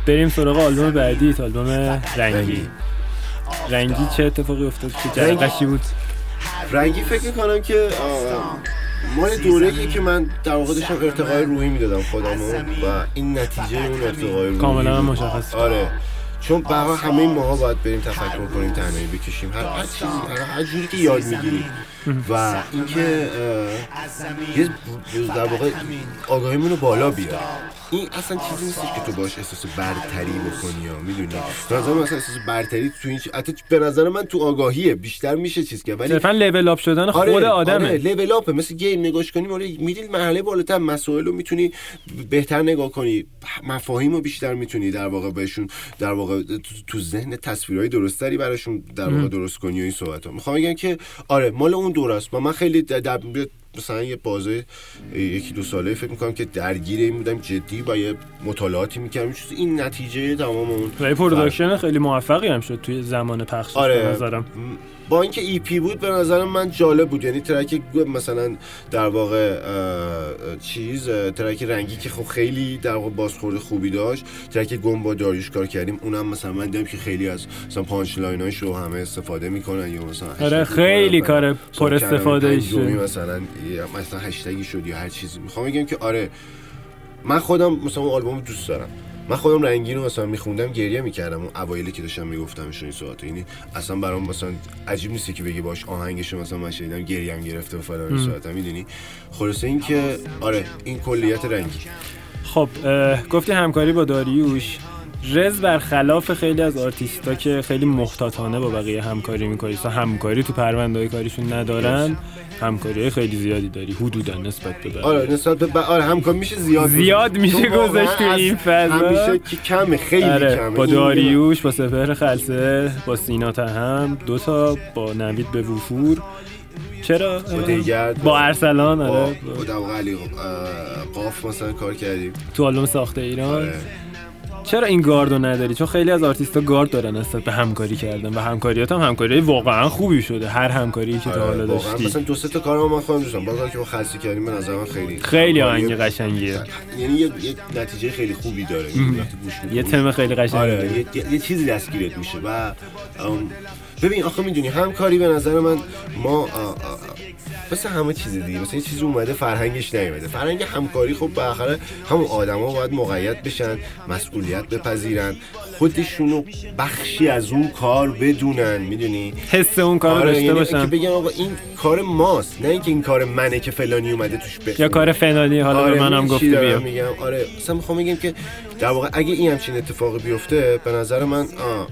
بریم سراغ آلبوم بعدی آلبوم رنگی. رنگی. چه اتفاقی افتاد جرقشی بود؟ رنگی فکر می‌کنم که آه، مال دوره‌ای که من در واقع داشتم ارتقای روحی می‌دادم خودمو و این نتیجه اون ارتقای روحی کاملا. مشخص. آره. چون برای همه ماها باید بریم تفکر کنیم تنهایی بکشیم. هر چیزی هر, هر جوری که یاد می‌گیریم و اینکه یه در واقع آگاهیمون رو بالا بیاره این اصلا چیزی نیستش که تو باش احساس برتری بکنی یا می‌دونی. به نظر من اصلا احساس برتری تو این چی- حتی به نظر من تو آگاهیه بیشتر میشه چیز که ولی صرفا لول اپ شدن خود آدمه آره لول اپه مثل گیم نگاش کنیم آره میری مرحله بالاتر مسائل رو می‌تونی بهتر نگاه کنی. مفاهیم رو بیشتر می‌تونی در واقع بهشون در واقع تو, تو ذهن تصویرهای درست‌تری براشون در واقع درست کنی و این صحبت ها می‌خوام بگم که آره مال اون دور است. و من خیلی مثلا یه بازه یکی دو ساله فکر می‌کنم که درگیر این بودم جدی و یه مطالعاتی می‌کردم. چیز این نتیجه تمام اون و production خیلی موفقی هم شد توی زمان پخشش به آره. نظرم. با اینکه EP بود به نظر من جالب بود. یعنی track مثلا در واقع چیز track رنگی که خب خیلی در واقع بازخورد خوبی داشت. track گم با داریوش کار کردیم. اونم مثلا من دیدم که خیلی از مثلا punchline اش رو همه استفاده می‌کنن یا مثلا آره، خیلی. کار پر استفاده. مثلا یا مثلا هشتگی شد یا هر چیزی. می‌خوام بگم که آره من خودم مثلا اون آلبوم دوست دارم. من خودم رنگین رو مثلا میخوندم گریه می‌کردم. اون اوایلی که داشتم میگفتمش این صحبت یعنی اصلا برام مثلا عجیب نیست که بگی باش آهنگش مثلا من شنیدم گریم گرفته و فلان این صحبت می‌دونی؟ خلاصه این که آره این کلیت رنگی. خب گفتی همکاری با داریوش. رز برخلاف خیلی از آرتیستا که خیلی محتاطانه با بقیه همکاری می‌کنی. تا همکاری تو پرونده کاریشون ندارن. همکاری خیلی زیادی داری. حدودا نسبت به بقیه. آره نسبت به. آره همکار میشه زیاد زیاد. میشه گذاشت تو این فضا. همیشه که کمه خیلی آره کمه. با داریوش با سپهر خلصه با سینا تهم دوتا با نوید به وفور. چرا؟ با با ارسلان با آره. با واقع علی قاف مثلا کار کردیم. تو آلبوم ساخته ایران. آره. چرا این گاردو نداری؟ چون خیلی از آرتیستا گارد دارن نسبت به همکاری کردن و همکاریات هم همکاری واقعا خوبی شده. هر همکاری که تا حالا آره، واقعا. داشتی. مثلا دو سه تا کارم من خودم دوستم بازم که ما خاصی کردیم به نظر من خیلی خیلی آره، آهنگ قشنگیه. یعنی یه, یه نتیجه خیلی خوبی داره. وقتی گوش. یه تم خیلی آره قشنگه یه, یه, یه چیزی دستگیرت میشه و ببین آخه می‌دونی همکاری به نظر من ما مثل همه چیز دیگه مثلا یه چیزی اومده فرهنگش نیومده. فرهنگ همکاری خب بالاخره همون آدما باید مقید بشن مسئولیت بپذیرن خودشونو بخشی از اون کار بدونن می‌دونی؟ حس اون کارو آره داشته یعنی که باشم بگن آقا این کار ماست نه اینکه این کار منه که فلانی اومده توش بخونه. یا کار فلانی حالا به منم گفته بیا. میگم؟ آره مثلا می‌خوام بگم که در واقع اگه این همچین اتفاقی بیفته به نظر من آه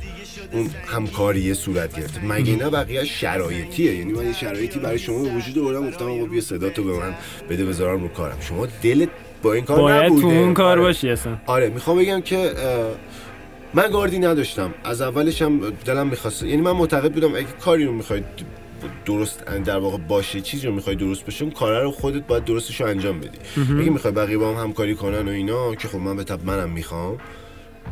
اون همکاری صورت گرفته مگه نه بقیه شرایطیه؟ یعنی من یه شرایطی برای شما به وجود آوردم گفتم آقا بیا صدا تو به من بده بذارم رو کارم. شما دلت با این کار باید نبوده. تو اون کار آره. باشی اصلا. آره می‌خوام بگم که من گاردی نداشتم. از اولش هم دلم می‌خواست. یعنی من معتقد بودم اگه کاری رو می‌خواید درست در واقع باشه چیزی رو می‌خوای درست باشه اون کار رو خودت باید درستش رو انجام بدی. اگه می‌خوای بقیه با هم همکاری کنن و اینا که خب من به طب منم می‌خوام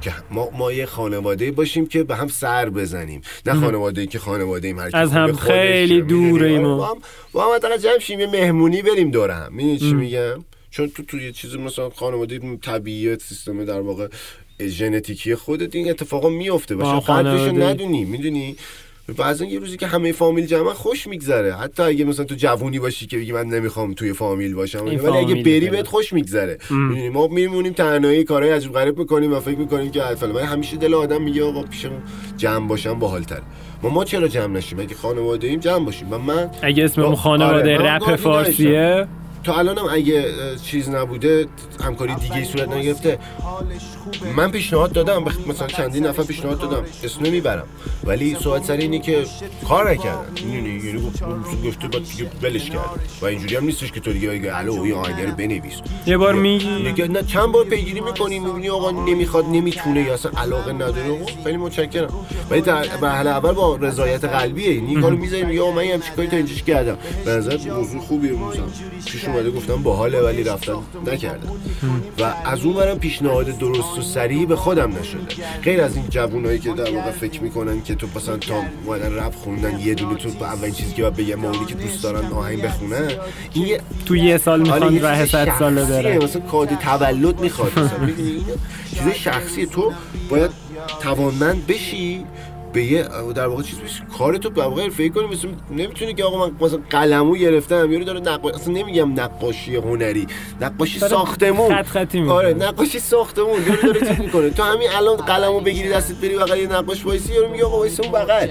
که ما ما یه خانواده باشیم که به هم سر بزنیم. نه خانواده که خانواده ایم از هم. خیلی می‌دونی؟ دوریم آره، با هم با هم جمع شیم یه مهمونی بریم دور هم می‌دونی چی میگم؟ چون تو تو یه چیز مثلا خانواده طبیعی سیستم در واقع ژنتیکی خودت این اتفاقا میفته و با شاید قدرشو می‌دونی بعضا یه روزی که همه فامیل جمع خوش میگذره. حتی اگه مثلا تو جوونی باشی که بگی من نمی‌خوام توی فامیل باشم ولی اگه بری. بهت خوش میگذره. می‌دونی ما میمونیم تنهایی کارهای عجیب غریب می‌کنیم و فکر می‌کنیم که فلان ولی همیشه دل آدم میگه آقا پیشمون جمع باشم باحال‌تره ما ما چرا جمع نشیم؟ اگه خانواده ایم جمع باشیم. و من اگه اسممون خانواده آره، رپ فارسیه تا الانم اگه چیز نبوده همکاری دیگه ای صورت نگرفته. من پیشنهاد دادم به مثلا چندین نفر پیشنهاد دادم. اسم نمی‌برم. ولی صحبت سر اینه که کار نکردن. می‌دونی یعنی گفت گفته بعد دیگه ولش کرد. و اینجوری هم نیستش که تو دیگه بگی الو این آهنگ رو بنویس. یه بار یا- میگی یا نه چند بار پیگیری می‌کنی می‌بینی آقا نمی‌خواد نمی‌تونه یا اصلا علاقه نداره. آقا خیلی متشکرم. ولی در مرحله اول با رضایت قلبیه. یعنی این کارو می‌ذاری میگه آقا من هم چیکاری تا اینجاش کردم. به نظر موضوع خوبیه پیش اومده گفتم باحاله ولی رفتن نکردم. و از اون برم پیشنهاد درست و سریع به خودم نشده. غیر از این جوونایی که در واقع فکر می‌کنن که تو مثلا تا اومدن رپ خوندن یه دونه تو با اولین چیزی که باید بگم اونی که دوست دارن آهنگ بخونن این یه تو یه سال می‌خوان یه ره چیز صد ساله شخصیه. برن مثلا کاد تولد می‌خواد مثلا. چیز شخصی تو باید توانمند بشی به یه در واقع چیز بشی کار تو در واقع حرفه‌ای کنی مثلا نمی‌تونی که آقا من مثلا قلمو گرفتم یارو داره نقاش اصلا نمیگم نقاشی هنری نقاشی ساختمون. خط خطی می‌کنه. آره نقاشی ساختمون. یارو داره چیز می‌کنه. تو همین الان قلمو بگیری دستت بری بغل یه نقاش وایسی یارو میگه آقا وایس اون بغل.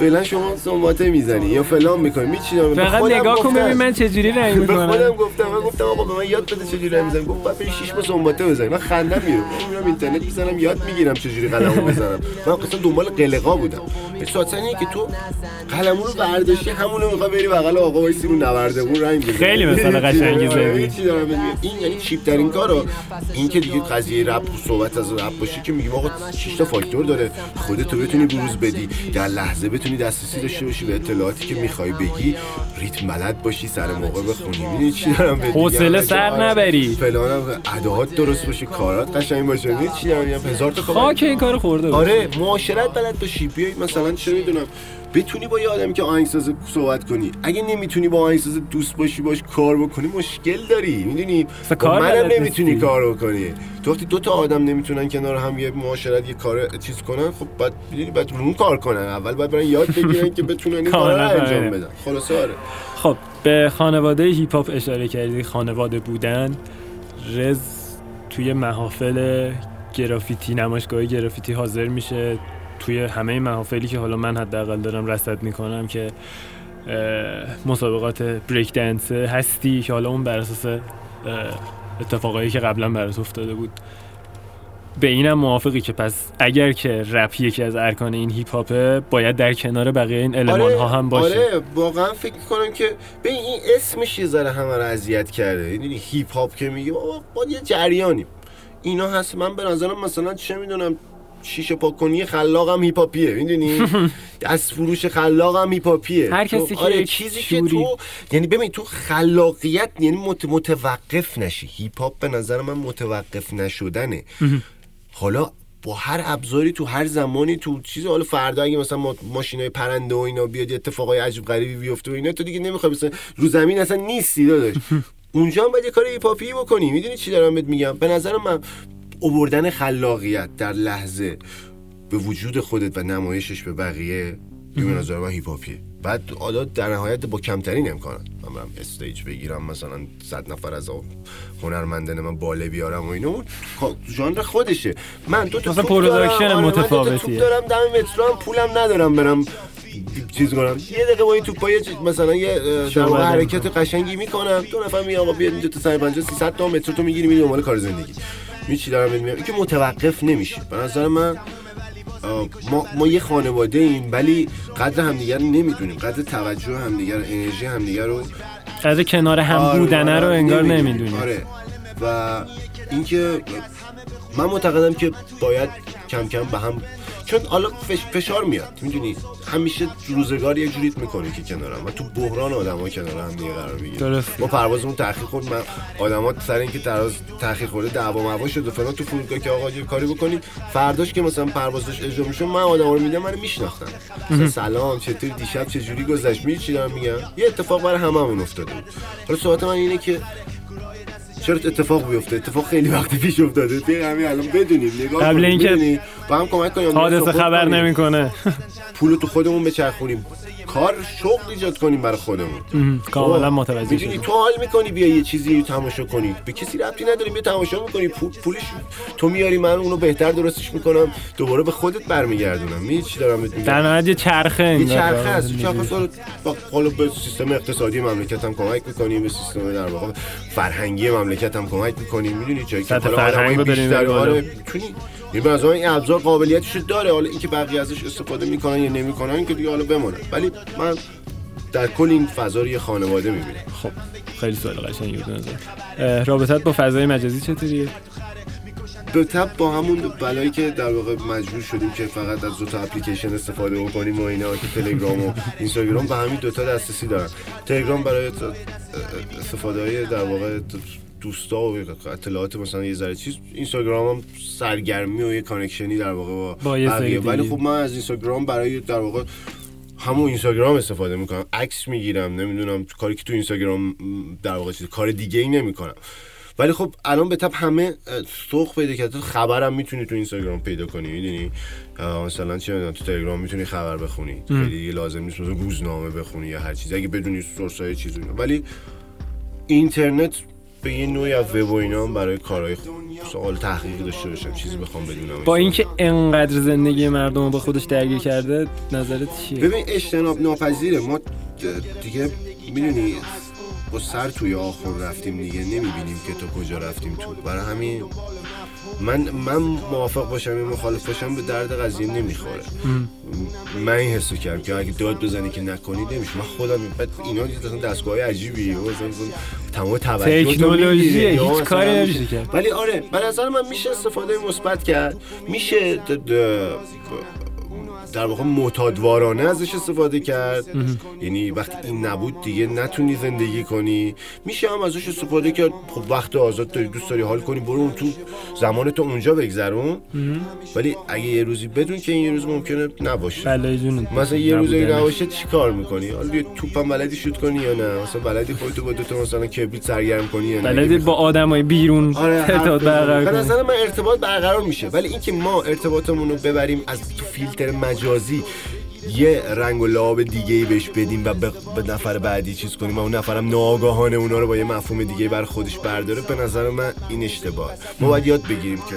فعلا شما سنباده می‌زنی یا فلان می‌کنی میچینم فقط نگاه کن ببین من چجوری رنگ به خودم می‌کنم گفتم من گفتم آقا به من یاد بده چجوری رنگ بزنم گفت بعد شیش ماه سنباده بزنی. من خندم میره من میرم اینترنت می‌زنم یاد می‌گیرم چجوری قلمو بزنم. من اصلا دنبال قلقا بودم. اینه که تو قلمو رو برداشتی همونو می‌خوای بری بغل آقا وایسی رو نردبون رنگ بزنی. خیلی مثال قشنگی زدی. چی دارم بهت میگم؟ این یعنی cheap ترین کارو. این که دیگه قضیه رپ صحبت از رپ باشه که میگیم آقا شش تا فاکتور داره. خودتو بتونی بروز بدی در لحظه بتونی دسترسی داشته باشی به اطلاعاتی که می‌خوای بگی. ریتم بلد باشی سر موقع بخونی. می‌دونی چی دارم میگم؟ حوصله سر نبری. فلانم اداهات درست باشه کارات قشنگ باشه. چی دارم میگم؟ هزار تا کار خاک این کارو خورده آره معاشرت بلد باشی. بیای مثلا چه می‌دونم؟ بتونی با یه آدمی که آهنگساز صحبت کنی. اگه نمی‌تونی با آهنگساز دوست باشی باش کار بکنی مشکل داری می‌دونی؟ با کار منم نمی‌تونی. کار بکنی. تو وقتی دو تا آدم نمی‌تونن کنار هم یه معاشرت یه کار چیز کنن خب بعد می‌دونی بعد اون کار کنن. اول باید برن یاد بگیرن که بتونن این رو کاملا انجام. بدن. خلاصه آره. خب به خانواده هیپ هاپ اشاره کردی. خانواده بودن. رز توی محافل گرافیتی نمایشگاه گرافیتی حاضر میشه. توی همه محافلی که حالا من حداقل دارم رصد می‌کنم که مسابقات بریک دنس هستی که حالا اون بر اساس اتفاقایی که قبلا برات افتاده بود. به اینم موافقی که پس اگر که رپ یکی از ارکان این هیپ هاپه باید در کنار بقیه این المان ها هم باشه. آره واقعا فکر کنم که به این اسمش یه ذره همه رو اذیت کرده. یعنی هیپ هاپ که میگه بابا ما یه جریانیم. اینا هست. من به نظرم مثلا چه می‌دونم شیشه پاکنی خلاقم هیپ هاپیه می‌دونی؟ دست فروش خلاقم هیپ هاپیه هر کسی که آره یک چیزی که تو یعنی ببین تو خلاقیت یعنی مت- متوقف نشی. هیپ هاپ به نظر من متوقف نشدنه. حالا با هر ابزاری تو هر زمانی تو چیز حالا فردا اگه مثلا ما ماشینای پرنده و اینا بیاد یه اتفاقای عجیب غریبی بیفته و اینا تو دیگه نمی‌خوای مثلا رو زمین اصلا نیستی داداش. اونجا هم باید یه کار هیپاپی بکنی. می‌دونی چی دارم بهت میگم؟ به نظر من اووردن خلاقیت در لحظه به وجود خودت و نمایشش به بقیه به نظر من هیپاپیه بعد حالا در نهایت با کمترین امکانات من برم استیج بگیرم مثلا صد نفر از هنرمندان من باله بیارم و اینو کا- ژانر خودشه من دو تا مثلا. پروداکشن متفاوتیه. دارم دم مترو هم پولم ندارم برم چیز کنم یه دقیقه با این توپا یه مثلا یه در حرکت قشنگی می‌کنم. دو نفر میگه آقا بیا دو تا 150 300 تا متر تو می‌گیری میری دنبال کار زندگی. می چی دارم میگم که متوقف نمیشه به نظر من ما, ما یه خانواده ایم ولی قدر همدیگر رو نمی‌دونیم. قدر توجه همدیگر انرژی همدیگر رو از کنار هم آره، بودنه رو آره، انگار نمی‌دونیم. نمی‌دونی آره. و اینکه من معتقدم که باید کم کم به هم چون حالا فش- فشار میاد. می‌دونی همیشه روزگار یه جوریت می‌کنه که کنارم. و تو بحران آدما کنار هم دیگه قرار درسته. ما پروازمون تاخیر خورد. من آدما سر اینکه پرواز تاخیر خورده دعوا معوا شد و فلان. تو فرودگاه که آقا یه کاری بکنید فرداش که مثلا پرواز داشت اجرا می‌شد من آدما رو میدم من میشناختم سلام چطوری دیشب چه جوری گذشت؟ می‌دونی چی دارم میگم؟ یه اتفاق برای هممون افتاده بود. حالا صحبت من اینه که چرا اتفاق بیفته اتفاق خیلی وقت پیش افتاده بیا همین الان بدونیم نگاه قبل اینکه. با هم کمک کنیم حادثه خبر. نمی‌کنه پول تو خودمون بچرخونیم کار شغل ایجاد کنیم برای خودمون. کاملا خب، متوجه می‌دونی تو حال می‌کنی بیا یه چیزی رو تماشا کنی. به کسی ربطی نداره بیا تماشا می‌کنی. پول پولش تو میاری من اونو بهتر درستش می‌کنم. دوباره به خودت برمیگردونم. می‌دونی چی دارم میگم؟ در نهایت یه چرخه یه انگار چرخه زندگی. چرخه با حالا به سیستم اقتصادی مملکت هم کمک می‌کنیم به سیستم در واقع فرهنگی مملکت هم کمک می‌کنیم. می‌دونی جایی که فرهنگ بیشتر. آره این نظر من این ابزار قابلیتش داره. حالا اینکه بقیه ازش استفاده می‌کنن یا نمی‌کنن که دیگه حالا بمونه ولی من در کل این فضا رو یه خانواده می‌بینم. خب خیلی سوال قشنگی بود نظر. رابطت با فضای مجازی چطوریه؟ به طبع با همون بلایی که در واقع مجبور شدیم که فقط از دو تا اپلیکیشن استفاده بکنیم و اینا که تلگرام و اینستاگرام به همین دوتا دسترسی دارن. تلگرام برای استفاده های در واقع دوستا و اطلاعات مثلا یه ذره چیز. اینستاگرام هم سرگرمی و یه connection ی در واقع با, با ولی. خب من از اینستاگرام برای در واقع همون اینستاگرام استفاده می‌کنم عکس می‌گیرم نمی‌دونم کاری که تو اینستاگرام در واقع چیز کار دیگه ای نمی‌کنم. ولی خب الان به تب همه سوق پیدا کرده خبرم می‌تونی تو اینستاگرام پیدا کنی می‌دونی؟ مثلا چه می‌دونم تو تلگرام می‌تونی خبر بخونی خیلی دیگه لازم نیست مثلا روزنامه بخونی یا هر چیزی اگه بدونی سورس های چیز و اینا. ولی اینترنت به یه نوعی از وب و اینا هم برای کارهای سوال تحقیقی داشته باشم چیزی بخوام بدونم با اینکه انقدر زندگی مردم رو با خودش درگیر کرده نظرت چیه؟ ببین اجتناب ناپذیره. ما دیگه می‌دونی با سر توی آخر رفتیم دیگه نمی‌بینیم که تو کجا رفتیم تو. برای همین من من موافق باشم یا مخالف باشم به درد قضیه نمی‌خوره. من این حسو کردم که اگه داد بزنی که نکنی نمیشه. من خودم بعد اینا اصلا دستگاه عجیبی مثلا تمام توجه می‌گیره. هیچ کاری میشه- نمیشه کرد. ولی آره به نظر من میشه استفاده مثبت کرد. میشه در واقع معتادوارانه ازش استفاده کرد. یعنی وقتی این نبود دیگه نتونی زندگی کنی. میشه هم ازش استفاده کرد. خب وقت آزاد داری دوست داری حال کنی برو اون تو زمان تو اونجا بگذرون. ولی اگه یه روزی بدون که این یه روز ممکنه نباشه. جونت مثلا یه روزی. نباشه چی کار می‌کنی؟ حالا یه توپم بلدی شوت کنی یا نه؟ مثلا بلدی خودتو با دوتا مثلا کبریت سرگرم کنی یا نه؟ بلدی با آدمای بیرون ارتباط. برقرار کنی. من ارتباط برقرار میشه. ولی اینکه ما ارتباطمون رو ببریم از تو فیلتر مجازی. یه رنگ و لعاب دیگه ای بهش بدیم و به, نفر بعدی چیز کنیم. و اون نفرم ناگاهانه اونا رو با یه مفهوم دیگه بر خودش برداره. به نظر من این اشتباه ما باید یاد بگیریم که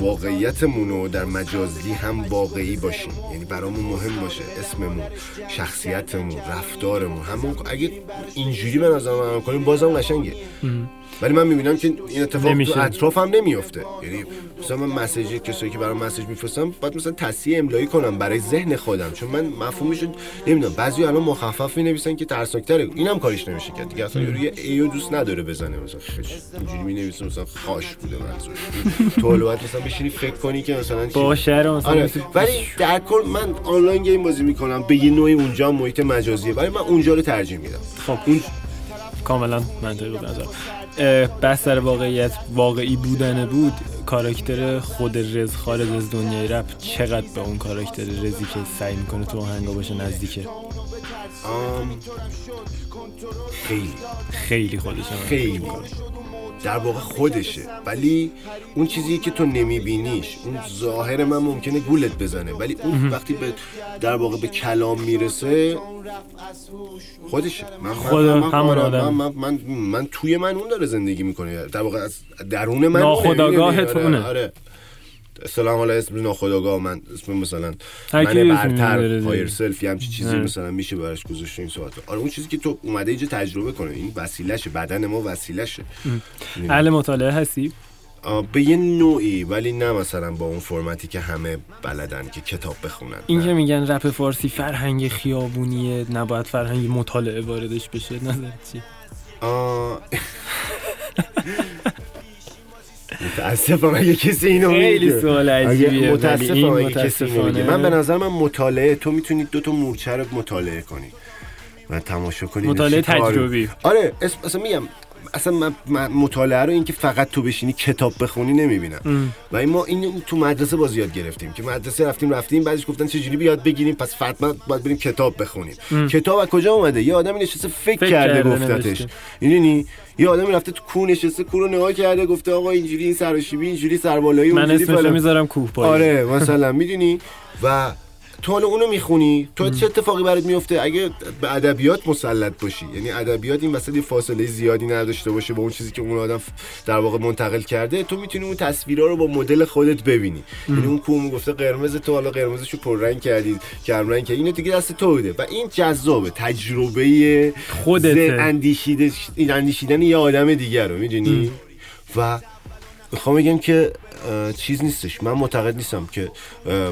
واقعیتمون رو در مجازی هم واقعی باشیم. یعنی برامون مهم باشه. اسممون شخصیتمون رفتارمون. همون اگه اینجوری به نظر من کنیم بازم قشنگه. ولی من می‌بینم که این اتفاق نمیشه. تو اطراف هم نمیفته یعنی مثلا من مسیج کسایی که برام مسیج میفرستم باید مثلا تصحیح املایی کنم برای ذهن خودم. چون من مفهومش رو نمی‌دونم بعضی الان مخفف می‌نویسن که ترسناکتره. اینم کارش نمیشه کرد دیگه. اصلا یه ایو دوست نداره بزنه. مثلا خش اینجوری می‌نویسه مثلا خاش بوده منظورش تو مثلا بشینی فکر کنی که مثلا چی- با شعر مثلا آره مثل- ولی در کل من آنلاین گیم بازی می‌کنم. به یه نوعی اونجا محیط مجازیه. ولی من اونجا رو ترجیح میدم. خب. اون کاملا منطقی بود نظر بحث در واقعیت واقعی بودن بود کاراکتر خود رز خارج از دنیای رپ چقدر به اون کاراکتر رزی که سعی می‌کنه تو آهنگا باشه نزدیکه؟ آم، خیلی. خیلی خودش خیلی. در واقع خودشه. ولی اون چیزی که تو نمیبینیش. اون ظاهر من ممکنه گولت بزنه. ولی اون وقتی به در واقع به کلام می‌رسه خودشه. من من- خدا، من- من- آره، آدم. من, من, من, من توی من اون داره زندگی می‌کنه. در واقع از درون من؟ تو آره، اونه. آره. سلام حالا اسم ناخودآگاه من اسم مثلا من برتر. هایر سلف یه همچین چیزی آره. مثلا میشه براش گذاشته این صحبت آره اون چیزی که تو اومده اینجا تجربه کنه این وسیلهشه بدن ما وسیلهشه اهل مطالعه هستی به یه نوعی ولی نه مثلا با اون فرمتی که همه بلدن که کتاب بخونن این نه. که میگن رپ فارسی فرهنگ خیابونیه نباید فرهنگ مطالعه واردش بشه نظر چی. متاسفم اگه کسی اینو خیلی. سوال اگه- عجیبیه. ولی متاسفم اگه کسی اینو من به نظر من مطالعه تو می‌تونید دو تا مورچه رو مطالعه کنی. و تماشا کنی مطالعه تجربی. آره اصلا میگم اصلا من, من مطالعه رو این که فقط تو بشینی کتاب بخونی نمی‌بینم. و این ما این تو مدرسه باز یاد گرفتیم که مدرسه رفتیم رفتیم بعدش گفتن چجوری بیاد بگیریم پس حتما باید بریم کتاب بخونیم. کتاب از کجا اومده؟ یه آدمی نشسته فکر, فکر کرده گفتتش. می‌دونی؟ یه آدمی رفته تو کو نشسته کو رو نگاه کرده گفته آقا اینجوری این سراشیبی اینجوری سربالایی من فلان. می‌ذارم کوه آره مثلا می‌دونی؟ و تو حالا اونو می‌خونی تو چه اتفاقی برات میفته؟ اگه به ادبیات مسلط باشی یعنی ادبیات این وسط فاصله زیادی نداشته باشه با اون چیزی که اون آدم در واقع منتقل کرده تو می‌تونی اون تصویرها رو با مدل خودت ببینی. یعنی اون کوم گفته قرمز تو حالا قرمزشو پررنگ کردی گرم رنگ کردی اینو دیگه دست تو بوده و این جذابه تجربه این اندیشیدن یه آدم دیگر رو می‌دونی؟ و می‌خوام بگم که چیز نیستش. من معتقد نیستم که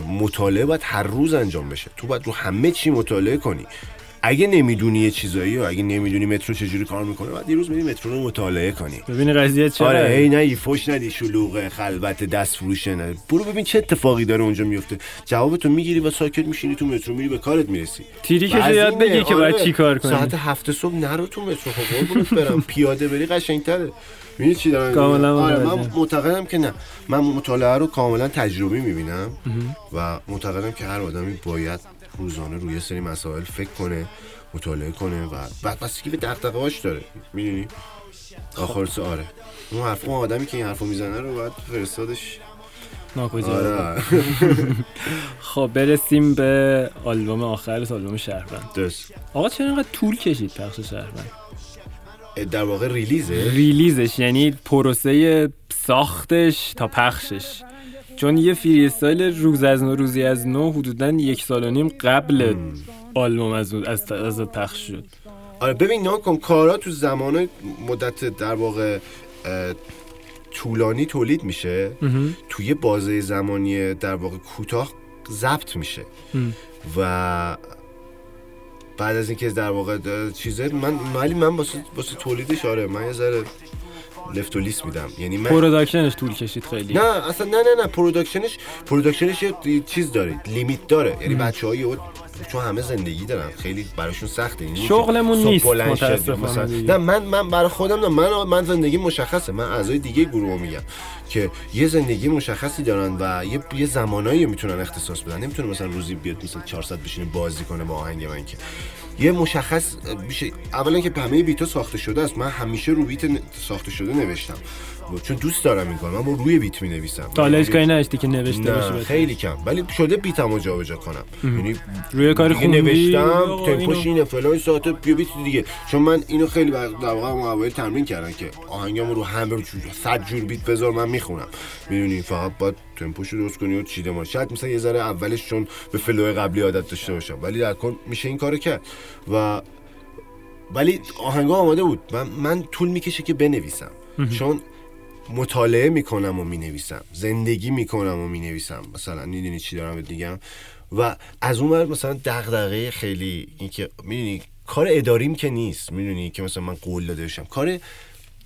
مطالعه باید هر روز انجام بشه. تو باید رو همه چی مطالعه کنی. اگه نمی‌دونی یه چیزایی و اگه نمی‌دونی مترو چجوری کار می‌کنه باید یه روز بری مترو رو مطالعه کنی. ببین قضیه چرا؟ آره هی نه فوش ندی شلوغه خلوت دست فروشه نه برو ببین چه اتفاقی داره اونجا میفته جوابتو می‌گیری و ساکت میشینی تو مترو میری به کارت می‌رسی. تیریکشو بعضی یاد بگی که باید آره. چی کار کنی. ساعت هفت صبح نرو تو مترو خب برم. پیاده بری قشنگتره. می‌دونی چی دارم؟ کاملا آره من. معتقدم که نه. من مطالعه رو کاملا تجربی می‌بینم و معتقدم که هر آدمی باید روزانه روی یه سری مسائل فکر کنه مطالعه کنه و بعد بس که به دغدغه‌هاش داره. می‌دونی؟ آخر آره. اون حرف اون آدمی که این حرفو می‌زنه رو باید فرستادش. ناکجا. آره. خب برسیم به آلبوم آخر آلبوم شهروند. درست. آقا چرا اینقدر طول کشید پخش شهروند؟ در واقع ریلیزه. ریلیزش یعنی پروسه ساختش تا پخشش. چون یه فری استایل روز از نو روزی از نو حدودا یک سال و نیم قبل آلبوم از, از, از پخش شد. آره ببین نه کن کارا تو زمان مدت در واقع طولانی تولید میشه. توی بازه زمانی در واقع کوتاه ضبط میشه. و بعد از اینکه در واقع چیزه من ولی من واسه تولیدش آره من یه ذره لفت و لیس میدم. یعنی من production ش طول کشید خیلی. نه اصلا نه نه نه. production ش production ش یه چیز داره. limit داره. یعنی بچه های چون همه زندگی دارن. خیلی براشون سخته. یعنی شغلمون نیست، متاسفانه. نه من من برای خودم نه من من زندگی مشخصه. من اعضای دیگه گروه میگم که یه زندگی مشخصی دارن و یه یه زمانایی می‌تونن اختصاص بدن. نمی‌تونه مثلا روزی بیاد مثلا 400 بشینه بازی کنه با آهنگ من که. یه مشخص میشه اولا که همه بیتا ساخته شده است. من همیشه رو بیت ساخته شده نوشتم. چون دوست دارم این کار من با روی بیت می نویسم تا حالا کاری نشتی که نوشته نه باشه خیلی کم. ولی شده بیتمو جابجا کنم. یعنی روی کاری دیگه خوندی؟ نوشتم تمپوش اینه فلان ساعت بیا بیت دیگه. چون من اینو خیلی در واقع اوایل تمرین کردن که آهنگامو رو همه جور صد جور بیت بذار من می‌خونم. می‌دونی فقط باید تمپوشو درست کنی و چیده ما شاید مثلا یه ذره اولش چون به فلو قبلی عادت داشته باشم. ولی در کل میشه این کارو کرد. و ولی آهنگا آماده بود. من, من طول می‌کشه که بنویسم. چون مطالعه می‌کنم و می‌نویسم. زندگی می‌کنم و می‌نویسم. مثلا می‌دونی چی دارم میگم؟ و از اون ور مثلا دغدغه خیلی اینکه می‌دونی کار اداریم که نیست. می‌دونی که مثلا من قول داده کار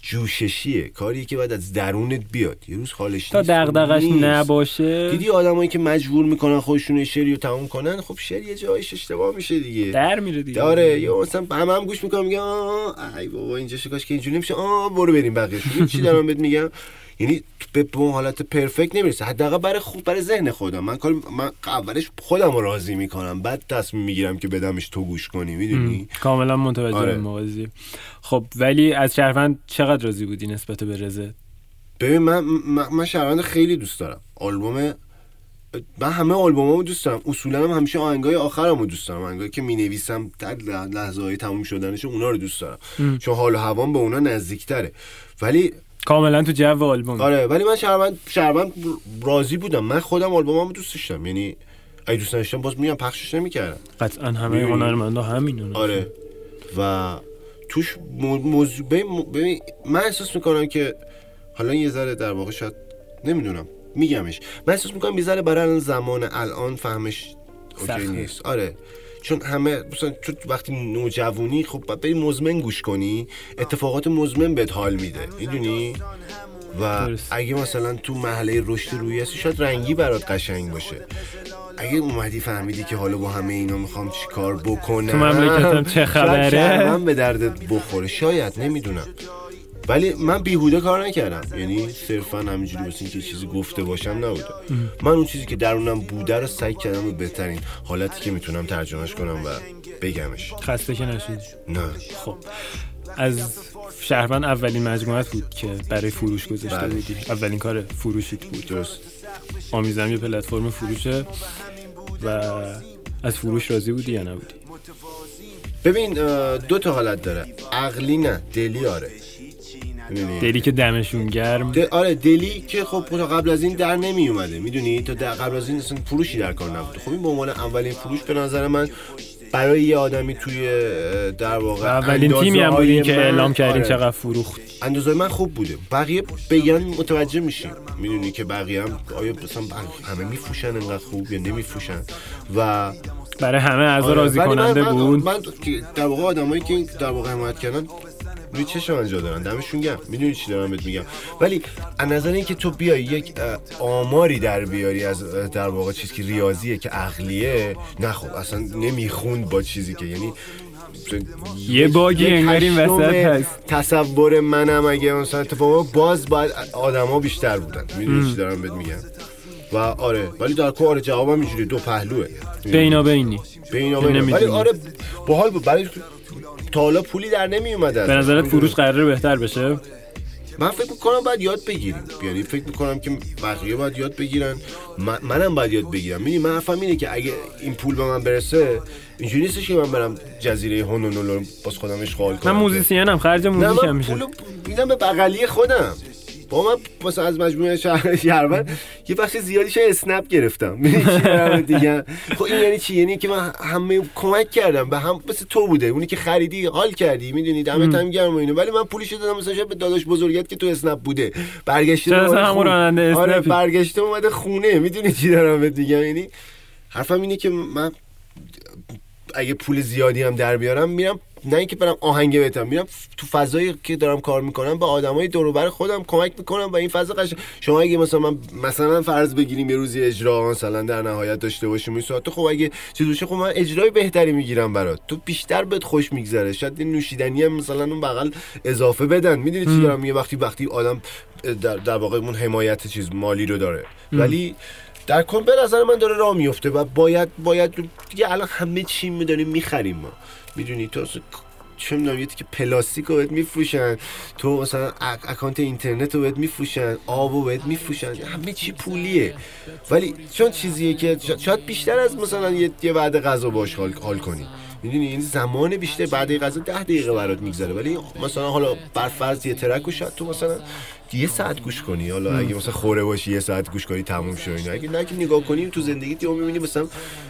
جوششیه. کاریه که باید از درونت بیاد. یه روز حالش تا نیست و دغدغش. نباشه. دیدی آدمایی که مجبور می‌کنن خودشون شعری رو تموم کنن؟ خب شعر یه جایش اشتباه میشه دیگه. در میره دیگه. داره یا مثلا هم هم گوش می‌کنم میگم آه ای بابا اینجا شکاش که اینجوری میشه آه برو بریم بقیه. چی دارم بهت میگم؟ یعنی به اون حالت پرفکت نمی‌رسه. حداقل برای خوب برای ذهن خودم. من کار من اولش خودم رو راضی می‌کنم. بعد تصمیم می‌گیرم که بدمش تو گوش کنی می‌دونی؟ کاملا متوجه آره. موازی خب ولی از شهروند چقدر راضی بودی نسبت به رزه ببین من من, من شهروند خیلی دوست دارم. آلبوم من همه آلبومامو دوست دارم. اصولا هم همیشه آهنگای آخرمو دوست دارم. آهنگایی که می‌نویسم در لحظه های تموم شدنش اونا رو دوست دارم. چون حال و هوام به اونا نزدیکتره. ولی کاملا تو جو آلبوم آره ولی من شهروند شهروند راضی بودم. من خودم آلبومامو دوست داشتم. یعنی اگه دوست داشتم باز میگم پخشش نمی‌کردم. قطعا همه؟ هنرمندا همینونه. آره. و توش مو- موضوع ببین من احساس می‌کنم که حالا یه ذره در واقع شاید نمی‌دونم. میگمش. من احساس می‌کنم یه ذره برای الان زمان الان فهمش اوکی. نیست. آره. چون همه مثلا تو وقتی نوجوانی خب باید بری مزمن گوش کنی اتفاقات مزمن بهت حال میده می‌دونی و. اگه مثلا تو مرحله رشد روی هستی شاید رنگی برات قشنگ باشه اگه اومدی فهمیدی که حالا با همه اینا می‌خوام چیکار بکنم تو مملکتم چه شاید خبره؟ شهروند به دردت بخوره شاید نمی‌دونم ولی من بیهوده کار نکردم. یعنی صرفا همینجوری واسه اینکه چیزی گفته باشم نبوده. من اون چیزی که درونم بوده رو سعی کردم به بهترین حالتی که می‌تونم ترجمهش کنم و بگمش. خسته که نشدی نه. خب. از شهروند اولین مجموعت بود که برای فروش گذاشته بله. بودی. اولین کار فروشیت بود. درست. آمیزم یه پلتفرم فروشه و از فروش راضی بودی یا نبودی؟ ببین دو تا حالت داره. عقلی نه دلی آره؟ دلی که دمشون گرم. د- آره دلی که خب تا قبل از این در نمی اومده می‌دونی؟ تا قبل از این اصلا فروشی در کار نبوده خب این به عنوان اولین فروش به نظر من برای یه آدمی توی در واقع اولین تیمی هم بودین که اعلام کردین آره. چقدر فروخت. اندازه من خوب بوده. بقیه بگن متوجه میشیم. می‌دونی که بقیه هم آیا مثلا همه میفروشن انقدر خوب یا نمیفروشن؟ و برای همه اعضا آره، راضی کننده من, بود. من در واقع آدمایی که در واقع حمایت کردن روی چشم من جا دارن دمشون گرم. می‌دونی چی دارم بهت میگم؟ ولی از نظر اینکه تو بیای یک آماری در بیاری از در واقع چیزی که ریاضیه که عقلیه نه خب اصلا نمی‌خوند با چیزی که یعنی یه باگی انگار این وسط هست. تصور منم اگه مثلا اتفاقا باز باید آدما بیشتر بودن. می‌دونی چی دارم بهت میگم؟ و آره ولی در کل آره جوابم اینجوری دو پهلوه. بینا بینی. ولی آره باحال بود. برای تا حالا پولی در نمی اومده به نظرت فروش قراره بهتر بشه؟ من فکر می‌کنم باید یاد بگیریم یعنی فکر می‌کنم که بقیه باید یاد بگیرن. من منم باید یاد بگیرم. می‌دونی من حرفم اینه که اگه این پول به من برسه اینجوری نیستش که من برم جزیره هونولولو رو باز خودم اشغال کنم. من موزیسینم خرج نه موزیک هم من میشه. پولو میدم به بغلی خودم. با من مثلا از مجموعه شهر شهروند یه بخش زیادیش اسنپ گرفتم. دیگه؟ خب این یعنی چی؟ یعنی که من همه کمک کردم به هم مثل تو بوده. اونی که خریدی حال کردی می‌دونی؟ دمت هم گرم و اینو. ولی من پولش دادم مثلا به داداش بزرگت که تو اسنپ بوده. برگشته همون آره؟ برگشته اومده خونه. می‌دونی چی دارم بهت میگم؟ یعنی حرفم اینه که من اگه پول زیادی هم در بیارم میرم نه اینکه برم آهنگ بهتم میرم تو فضایی که دارم کار می‌کنم به آدمای دور و بر خودم کمک می‌کنم و این فضا قشنگ شما اگه مثلا من مثلا فرض بگیریم یه روزی اجرا مثلا در نهایت داشته باشیم این ساعت خب اگه چیز بشه خب من اجرای بهتری می‌گیرم برات. تو بیشتر بهت خوش میگذره. شاید یه نوشیدنی هم مثلا اون بغل اضافه بدن. می‌دونی چی دارم؟ یه وقتی وقتی آدم در, در واقع اون حمایت چیز مالی رو داره. ولی در کل به نظر من داره راه میفته و باید باید دیگه الان همه چی میداریم می‌خریم ما. می‌دونی تو چه می‌دونم که پلاستیک رو بهت میفروشن. تو مثلا acc- account اینترنت رو بهت میفروشن آب رو بهت میفروشن. همه چی پولیه. ولی چون چیزیه که شا- شاید بیشتر از مثلا یه, وعده غذا باش حال, کنی. می‌دونی؟ این زمان بیشتر بعد غذا ده دقیقه برات میگذره. ولی مثلا حالا بر فرض یه track رو شاید تو مثلا یه ساعت گوش کنی حالا اگه مثلا خوره باشی یه ساعت گوش کنی تموم شه اینا. اگه نه که نگاه کنیم تو زندگی تو می‌بینی مثلا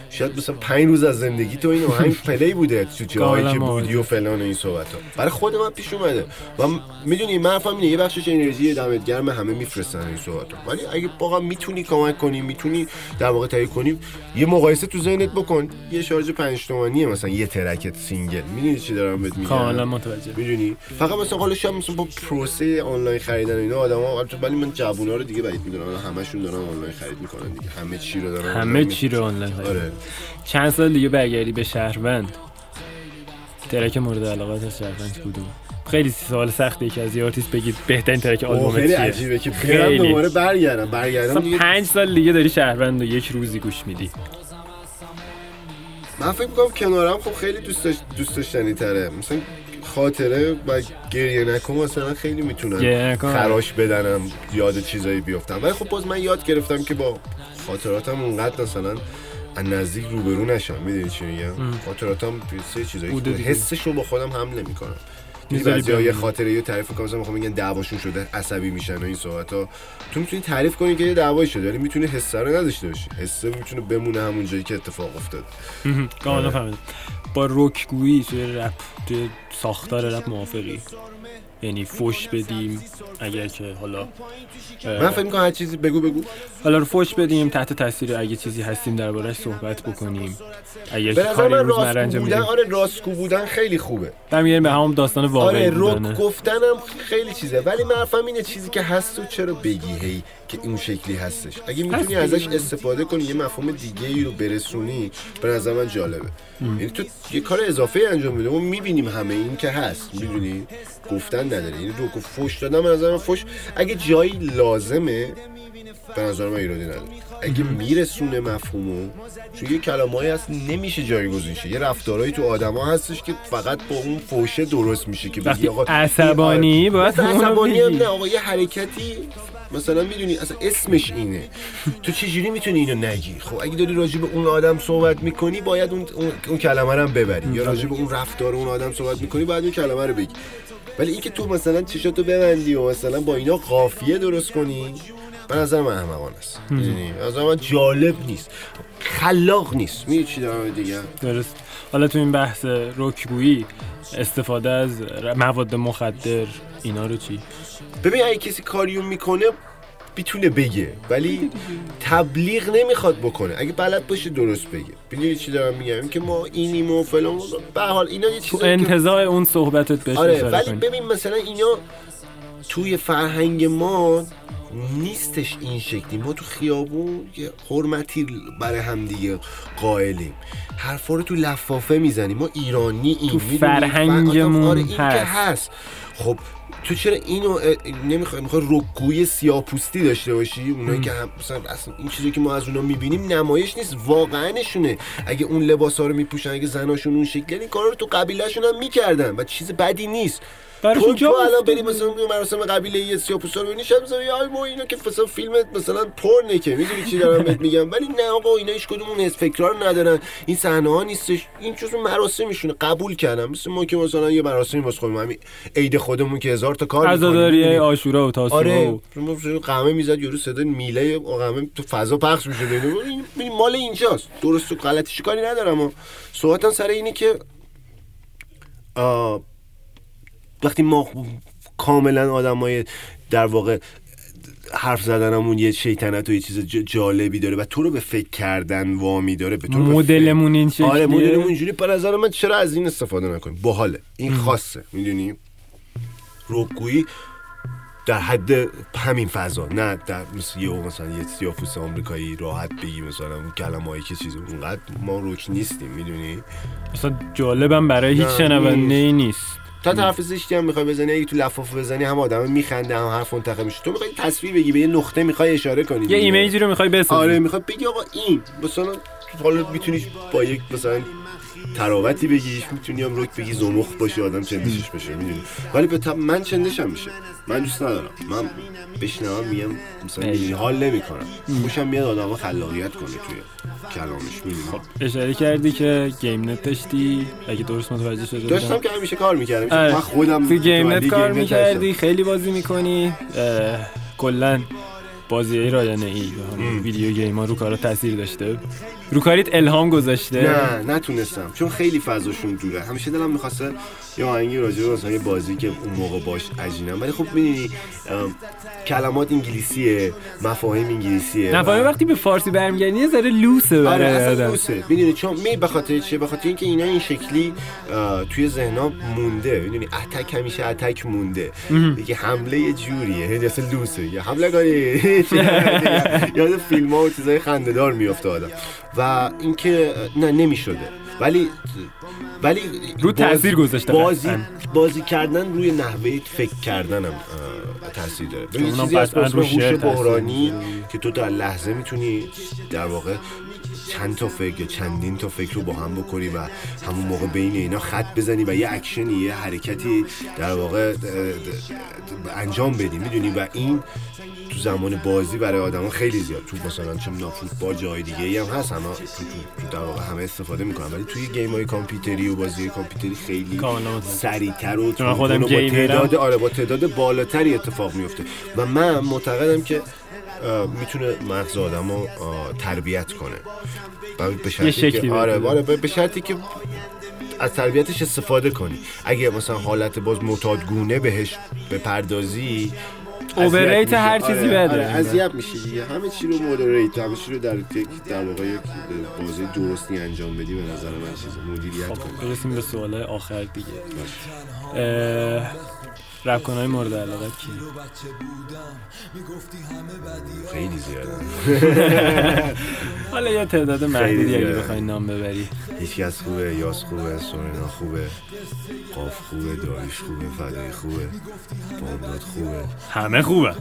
شاید مثلا پنج روز از زندگی تو این آهنگ play بوده تو جایی که. بودی و فلان و این صحبت ها برای خود من پیش اومده. و می‌دونی من اینه یه بخشش انرژی دمت گرم همه میفرستن این صحبت ها ولی اگه واقعا می‌تونی کمک کنی می‌تونی در واقع تهیه کنی یه مقایسه تو ذهنت بکن. یه شارژ 5 تومانیه مثلا یه track ت single. می‌دونی چی دارم بهت میگم؟ کاملا متوجه. می‌دونی؟ فقط مثلا حالا شاید مثلا با پروسه آنلاین خریدن اینا آدما البته ولی من جوونا رو دیگه بعید می‌دونم. الان همشون دارن آنلاین خرید می‌کنن دیگه. همه چی رو دارن همه چی رو آنلاین. آره. چند سال دیگه برگردی به شهروند؟ track مورد علاقت از شهروند کدوم؟ خیلی سوال سخته که از یه آرتیست بگید بهترین track اوه، آلبومت خیلی عجیبه که خیلی. دوباره برگردم. برگردم دیگه. پنج سال دیگه داری شهروند و یک روزی گوش میدی. من فکر می‌کنم کنارم خب خیلی دوست داشت دوست داشتنی تره. مثلا خاطره و گریه نکن مثلا خیلی می‌تونن نکن. خراش بدنم یاد چیزایی بیفتم ولی خب باز من یاد گرفتم که با خاطراتم اونقدر مثلا از نزدیک روبرو نشم. می‌دونی چی میگم؟ خاطراتم سه چیزایی. حسش رو با خودم حمله می‌کنم بعضی یه. خاطره یه تعریف کنم مثلا می‌خوام میگن دعواشون شده عصبی میشن و این صحبت ها تو می‌تونی تعریف کنی که یه دعوایی شده ولی می‌تونی حسه رو نداشته باشی. حسه می‌تونه بمونه همون جایی که اتفاق افتاد کاملا آره. فهمیدم. با رکگویی توی رپ توی ساختار رپ موافقی. یعنی فوش بدیم اگر که حالا من فکر می‌کنم هر چیزی بگو بگو. حالا رو فوش بدیم تحت تاثیر اگه چیزی هستیم دربارهش صحبت بکنیم. اگر به که نظر کاری من روزمره راستگو انجام بودن میدیم آره راستگو بودن خیلی خوبه. برمیگردیم به همون داستان واقعی آره رک گفتنم خیلی چیزه ولی من اینه چیزی که هست و چرا بگی هی که این شکلی هستش. اگه می‌تونی ازش. استفاده کنی یه مفهوم دیگه ای رو برسونی به نظر من جالبه. یعنی تو یه کار اضافه انجام میده ما می‌بینیم همه این که هست. می‌دونی؟ گفتن نداره یعنی رو فوش دادن به نظر من فوش. اگه جایی لازمه به نظر من ایرادی نداره. اگه میرسونه مفهومو چون یه کلمه‌ای هست نمیشه جایگزین شه. یه رفتارهایی تو آدما هستش که فقط با اون فوشه درست میشه که بگی آقا عصبانی باید عصبانی هم. نه آقا یه حرکتی مثلا می‌دونی اصلا اسمش اینه. تو چجوری می‌تونی اینو نگی؟ خب اگه داری راجع به اون آدم صحبت می‌کنی باید اون, اون, اون کلمه رو هم ببری. یا راجع به اون رفتار اون آدم صحبت می‌کنی باید اون کلمه رو بگی. ولی اینکه تو مثلا چشاتو ببندی و مثلا با اینا قافیه درست کنی به نظر من احمقانه است. به نظر من جالب نیست. خلاق نیست. می‌دونی چی دارم دیگه درست. حالا تو این بحث رکگویی استفاده از مواد مخدر اینا رو چی؟ ببین اگه کسی کاریو می‌کنه می‌تونه بگه ولی تبلیغ نمی‌خواد بکنه. اگه بلد باشه درست بگه. می‌دونی چی دارم میگم؟ که ما اینیم و فلان به هر حال اینا یه تو چیزایی که انتظار اون صحبتت بهش آره ولی. ببین مثلا اینا توی فرهنگ ما نیستش این شکلی. ما تو خیابون یه حرمتی برای همدیگه قائلیم. حرفا رو تو لفافه می‌زنیم. ما ایرانی این تو فرهنگمون آره این که هست. هست. خب تو چرا اینو نمی‌خوای می‌خوای رکگوی سیاپوستی داشته باشی؟ اونایی که هم مثلا اصلا این چیزی که ما از اونا می‌بینیم نمایش نیست واقعا نشونه. اگه اون لباس ها رو میپوشن اگه زناشون اون شکلی این کارا رو تو قبیلهشون هم می‌کردن و چیز بدی نیست. برای تو, تو الان. بری مثلا مراسم قبیله یه سیاپوستا رو ببینی شب مثلا یا ما اینا که مثلا فیلم مثلا پرنه که می‌دونی چی دارم بهت میگم؟ ولی نه آقا اینا هیچ کدوم اون حس فکرا رو ندارن. این صحنه ها نیستش. این جزء مراسمشونه. قبول کردم. مثل ما که مثلا یه مراسمی واسه خودمون همین عید خودمون که هزار تا کار می‌کنیم، عزاداری؟ آشورا و تاسوعا آره. و قهوه می‌زد یورو صدای میله قهوه تو فضا پخش میشه این مال اینجاست. درست و غلطیش کاری ندارم. و صحبتم سر اینه که آه، وقتی ما کاملا آدمای در واقع حرف زدنمون یه شیطنت و یه چیز جالبی داره و تو رو به فکر کردن وامی داره به تو مدلمون این فکر- آره شکلیه. مدلمون اینجوری. به نظر من چرا از این استفاده نکنیم؟ باحاله. این خاصه می‌دونی؟ رکگویی در حد همین فضا نه در مثل یه مثلا یه سیافوس آمریکایی راحت بگی مثلا اون کلمه‌ای که چیز اونقدر ما روک نیستیم می‌دونی؟ اصلا جالبم برای هیچ شنونده نیست. تا حرف زشتی هم می‌خوای بزنی اگه تو لفافه بزنی هم آدم میخنده هم حرف منتخب میشه تو می‌خوای تصویر بگی به یه نقطه می‌خوای اشاره کنی یه. ایمیجی رو می‌خوای بسازی آره می‌خواد بگی آقا این مثلا تو حالا می‌تونی با یک مثلا تراوتی بگیش می‌تونی هم روک بگی زمخ باشه آدم چندشش بشه می‌دونی؟ ولی به تب من چندشم میشه؟ من دوست ندارم. من بشنوم میگم مثلا ای. می‌دونی، حال نمی‌کنم. خوشم میاد آدم خلاقیت کنه توی کلامش می‌دونی؟ اشاره کردی که گیم نت داشتی؟ اگه درست متوجه شده. داشتم که همیشه کار می‌کردم. من خودم تو گیم نت کار می‌کردی. خیلی بازی می‌کنی. کلا بازی رایانه ای video game ها رو کارا تاثیر داشته. رو کاریت الهام گذاشته. نه نتونستم چون خیلی فضاشون دوره. همیشه دلم می‌خواسته یه آهنگی راجع به مثلا یه بازی که اون موقع باش عجینم. ولی خب می‌دونی کلمات انگلیسیه مفاهیم انگلیسیه نه فهمی وقتی به فارسی برمیگردی یه ذره لوسه آره برای اصلا آدم. لوسه. می‌دونی چون می به خاطر چیه به خاطر اینکه اینا این شکلی توی ذهنا مونده. می‌دونی اتک همیشه اتک مونده. دیگه حمله یه جوریه. هی اصلا لوسه. یه حمله کنی یاد فیلم ها و چیزای خنده‌دار میفته آدم. و اینکه نه نمی‌شده ولی ولی رو تأثیر گذاشته بازی. بازی کردن روی نحوه فکر کردنم تاثیر داره اونا چیزی از قطعاً اسم رو هوش شعر تأثیر بحرانی. که تو در لحظه می‌تونی در واقع چند تا فکر یا چندین تا فکر رو با هم بکنی و همون موقع بین اینا خط بزنی و یه اکشنی یه حرکتی در واقع انجام بدی می‌دونی و این تو زمان بازی برای آدما خیلی زیاد تو مثلا چه می‌دونم فوتبال جای دیگه ای هم هست همه تو, تو, تو در واقع همه استفاده می‌کنن ولی توی گیم های کامپیوتری و بازی کامپیوتری خیلی. سریعتر و خودم با. تعداد آره با تعداد بالاتری اتفاق میفته و من معتقدم که می‌تونه مغز آدم رو تربیت کنه به شرطی که. آره آره به به شرطی که از تربیتش استفاده کنی اگه مثلا حالت باز معتادگونه بهش بپردازی اوورریت. هر چیزی آره، بده. آره، اذیت میشه دیگه. همه چی رو مودریت همه چی رو در یک در واقع یک بازی درستی انجام بدی به نظر من چیز مدیریت کنی. خب برسیم به سوال آخر دیگه. اه، رپ کنهای مورد علاقه کی خیلی زیاده. حالا یه تعداد محدودی اگه. بخوای نام ببری. هیچ کس خوبه یاس خوبه سورنا خوبه قاف خوبه داریش خوبه فدای خوبه بامداد خوبه. همه خوبه.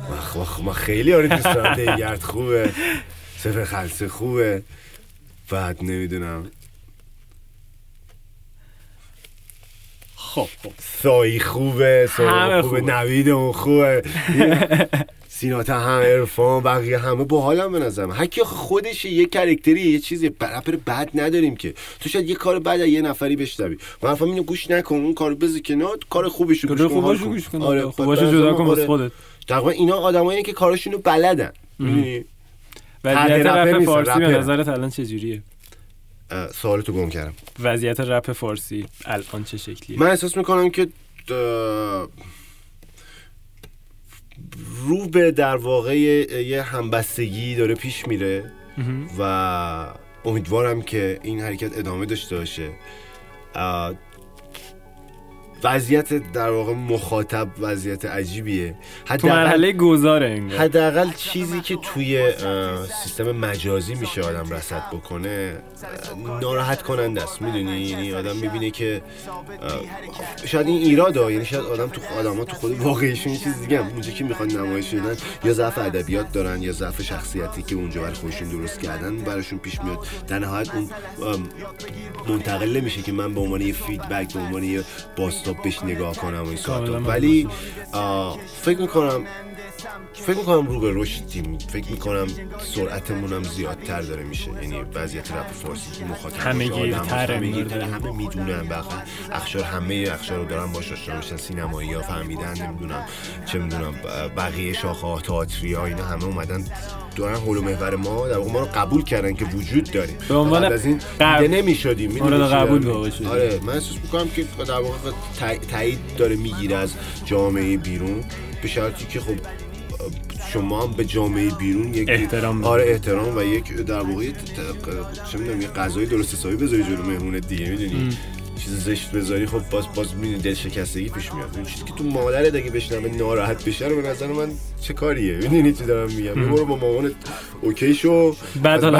من خیلی آره دوست دارم. خوبه. سفر خلصه خوبه. بعد نمی‌دونم. خب خب. سایی خوبه سایی خوبه. خوبه. نوید اون خوبه. سینات هم ارفان بقیه همه با حالم به نظرم. خودشه یه کرکتری یه چیزی. رپر بد نداریم که. تو شاید یه کار بد از یه نفری بشنوی. من حرفم اینو گوش نکن اون کارو بذار کنار کار خوبش رو گوش کن حال کن. گوش کن. آره خوباشو به جدا کن آره. واسه خودت. تقریبا اینا آدمایی که کاراشونو بلدن. می‌دونی؟ وضعیت رپ فارسی به. نظرت الان چجوریه؟ اه، سوالتو گم کردم. وضعیت رپ فارسی الان چه شکلیه؟ من احساس می‌کنم که رو به در واقع یه همبستگی داره پیش میره و امیدوارم که این حرکت ادامه داشته باشه. وضعیت در واقع مخاطب وضعیت عجیبیه. تو مرحله گذاره انگار. حداقل چیزی که توی سیستم مجازی میشه آدم رصد بکنه ناراحت کننده است. می‌دونی؟ یعنی آدم می‌بینه که شاید این ایراده یعنی شاید آدم تو آدم تو خود واقعیشون چیز دیگه هم. اونجا که می‌خوان نمایش بدن یا ضعف ادبیات دارن یا ضعف شخصیتی که اونجا برای خودشون درست کردن براشون پیش میاد. در نهایت اون منتقل نمیشه که من به عنوان یه فیدبک به عنوان یه باستاب بهش نگاه کنم و این ولی فکر می‌کنم فکر می‌کنم رو به رشدیم فکر می‌کنم سرعتمون هم زیادتر داره میشه. یعنی وضعیت رپ فارسی که مخاطب همه گیرتره همه. همه می‌دونن واقعا اخشار همه اخشار رو دارن باش آشنا میشن. سینمایی ها فهمیدن نمی‌دونم چه می‌دونم بقیه شاخه ها تئاتری ها اینا همه اومدن دارن حول و محور ما. در واقع ما رو قبول کردن که وجود داریم به عنوان از این دیده نمی‌شدیم. چی قبول. آره من احساس می‌کنم که در واقع تای- تایید داره می‌گیره از جامعه بیرون. به شرطی که خب شما هم به جامعه بیرون یک احترام آره احترام و یک در واقع چه می‌دونم یه غذای درست حسابی بذاری جلو مهمونت دیگه می‌دونی؟ چیز زشت بذاری خب باز باز می‌دونی دل شکستگی پیش میاد. اون چیزی که تو مادرت اگه بشنوه ناراحت بشه رو به نظر من چه کاریه؟ می‌دونی چی دارم میگم؟ برو با مامانت اوکی شو. بعد حالا.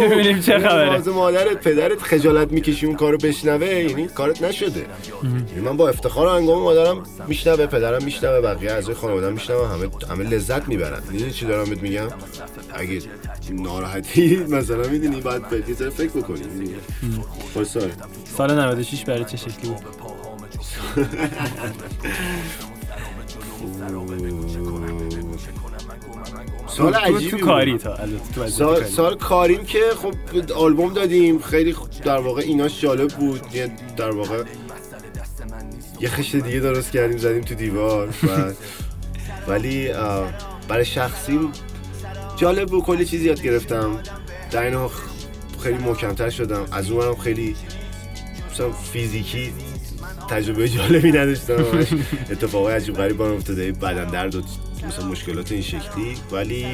ببینیم چه خبره. باز مادرت پدرت خجالت می‌کشی اون کارو بشنوه یعنی کارت نشده. من با افتخار انگام مادرم میشنوه پدرم میشنوه بقیه اعضای خانواده‌ام میشنوه همه همه لذت می‌برن. می‌دونی چی دارم بهت میگم؟ اگه ناراحتی. مثلا می‌دونی باید به یه فکر بکنی. می‌دونی خلاص سال 96 برای چه شکلی بود؟ سال عجیبی تو. کاری تا سال. سال کاریم که خب آلبوم دادیم. خیلی در واقع ایناش جالب بود. در واقع یه خشت دیگه درست کردیم زدیم تو دیوار. ولی برای شخصیم جالب بود کلی چیز یاد گرفتم. در این حال خیلی محکمتر شدم. از اونم خیلی مثلا فیزیکی تجربه جالبی نداشتم. اتفاقای عجیب غریب برام افتاده. بدن درد و مثلا مشکلات این شکلی. ولی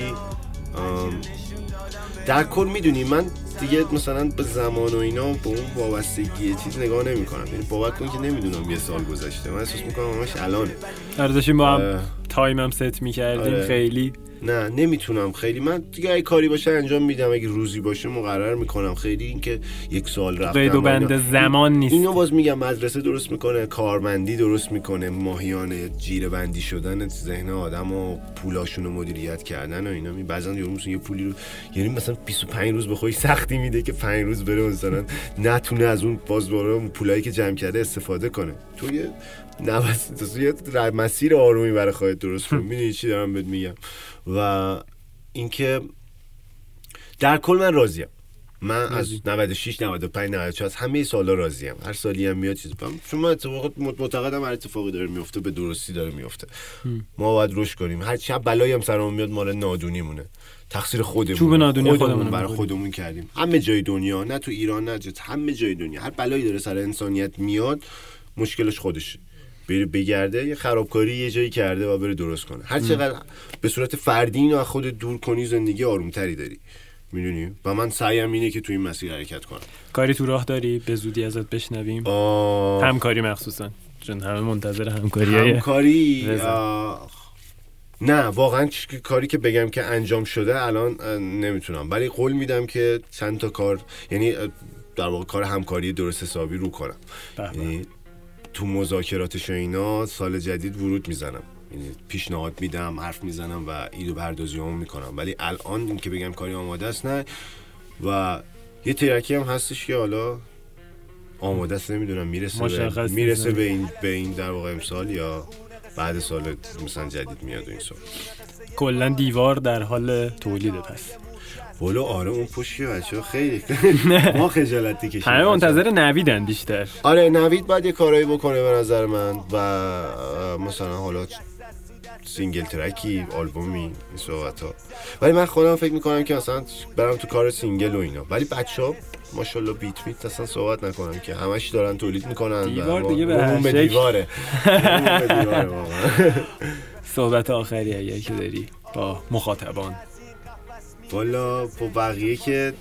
در کل می‌دونی من دیگه مثلا به زمان و اینا به اون وابستگی چیز نگاه نمی کنم یعنی باور کن که نمی‌دونم یه سال گذشته. من احساس می‌کنم همش الانه. آره داشتیم با هم اه. تایمم ست می‌کردیم آره. خیلی. نه نمی‌تونم. خیلی من دیگه اگه کاری باشه انجام میدم. اگه روزی باشه مقرر می‌کنم. خیلی اینکه یک سال رفتم قید و. بند زمان نیست. اینو باز میگم مدرسه درست می‌کنه کارمندی درست می‌کنه. ماهیانه جیره بندی شدن ذهن آدم و پولاشون رو مدیریت کردن و اینا. می بعضا یارو مثلا یه پولی رو یعنی مثلا 25 روز به خودش سختی میده که 5 روز بره مثلا نتونه از اون باز اون پولایی که جمع کرده استفاده کنه. تو یه نوس تو یه مسیر آرومی برای خودت درست کن می‌دونی چی دارم بهت میگم؟ و اینکه در کل من راضیم. من از 96 95 94 از همه سالا راضیم. هر سالی هم میاد چیز بهم چون من اتفاقات معتقدم هر اتفاقی داره میفته به درستی داره میفته. ما باید رشد کنیم. هر چه بلایی هم سرمون میاد مال نادونی مونه تقصیر خودمون چوب نادونی خودمون خودمون برای. خودمون کردیم. همه جای دنیا نه تو ایران نه جز همه جای دنیا. هر بلایی داره سر انسانیت میاد مشکلش خودشه. بره بگرده یه خرابکاری یه جایی کرده و بره درست کنه. هر چقدر به صورت فردی اینو از خودت دور کنی زندگی آرومتری داری. می‌دونی؟ و من سعیم اینه که تو این مسیر حرکت کنم. کاری تو راه داری؟ به زودی ازت بشنویم. آه، همکاری مخصوصا. چون همه منتظر همکاری؟ همکاری. آه، نه واقعا کاری که بگم که انجام شده الان نمی‌تونم. ولی قول میدم که چند تا کار یعنی در واقع کار همکاری درست حسابی رو کنم. یعنی تو مذاکراتش و اینا سال جدید ورود می‌زنم. یعنی پیشنهاد میدم حرف می‌زنم و ایدو پردازی هم می‌کنم. ولی الان این که بگم کاری آماده است نه. و یه ترکی هم هستش که حالا آماده است نمی‌دونم می‌رسه به. می‌رسه به این به این در واقع امسال یا بعد سال مثلا جدید میاد و این سال. کلا دیوار در حال تولید پس ولو آره اون پشتی بچه خیلی ما خجالتی کشیم همه منتظر نویدن بیشتر. آره نوید باید یه کارایی بکنه به نظر من و مثلا حالا سینگل ترکی آلبومی این صحبت ها ولی من خودم فکر می‌کنم که مثلا برم تو کار سینگل و اینا. ولی بچه ها ماشاءالله بیت بیت اصلا صحبت نکنن که همش دارن تولید می‌کنن دیوار دیگه به هر به شکل. دیواره. صحبت آخری اگر که داری با مخاطبان. والا با بقیه که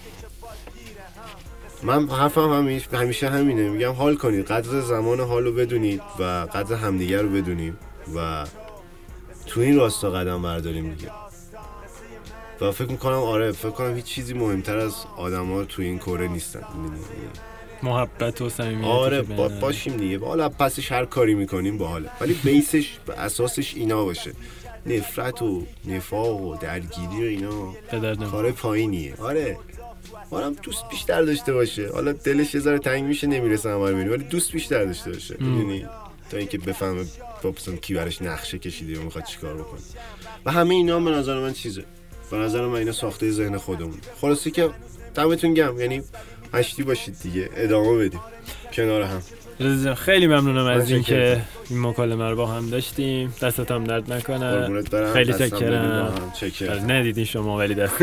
من حرفم همیشه, همیشه همینه. میگم حال کنید. قدر زمان حال رو بدونید و قدر همدیگر رو بدونیم و تو این راستا قدم برداریم دیگه. و فکر می‌کنم آره فکر کنم هیچ چیزی مهمتر از آدم ها تو این کره نیستن؟ محبت و صمیمیتی آره با باشیم دیگه. حالا پسش هر کاری می‌کنیم باحاله. ولی بیسش به اساسش اینا باشه. نفرت و نفاق و درگیری و اینا. کار پایینیه. آره. آدم دوست بیشتر داشته باشه. حالا دلش یه ذره تنگ میشه نمی‌رسه همه رو ولی دوست بیشتر داشته باشه. می‌دونی؟ تا اینکه بفهمه مثلا کی براش نقشه کشیده و می‌خواد چیکار بکنه. و همه اینا به نظر من چیزه. به نظر من اینا ساخته ذهن خودمون خلاصی که دمتون گم یعنی مشتی باشید دیگه. ادامه بدیم. کنار هم. خیلی ممنونم از اینکه شکرم. این مکالمه رو با هم داشتیم. دستت هم درد نکنه. خیلی. چکر آره، ندیدین شما ولی دست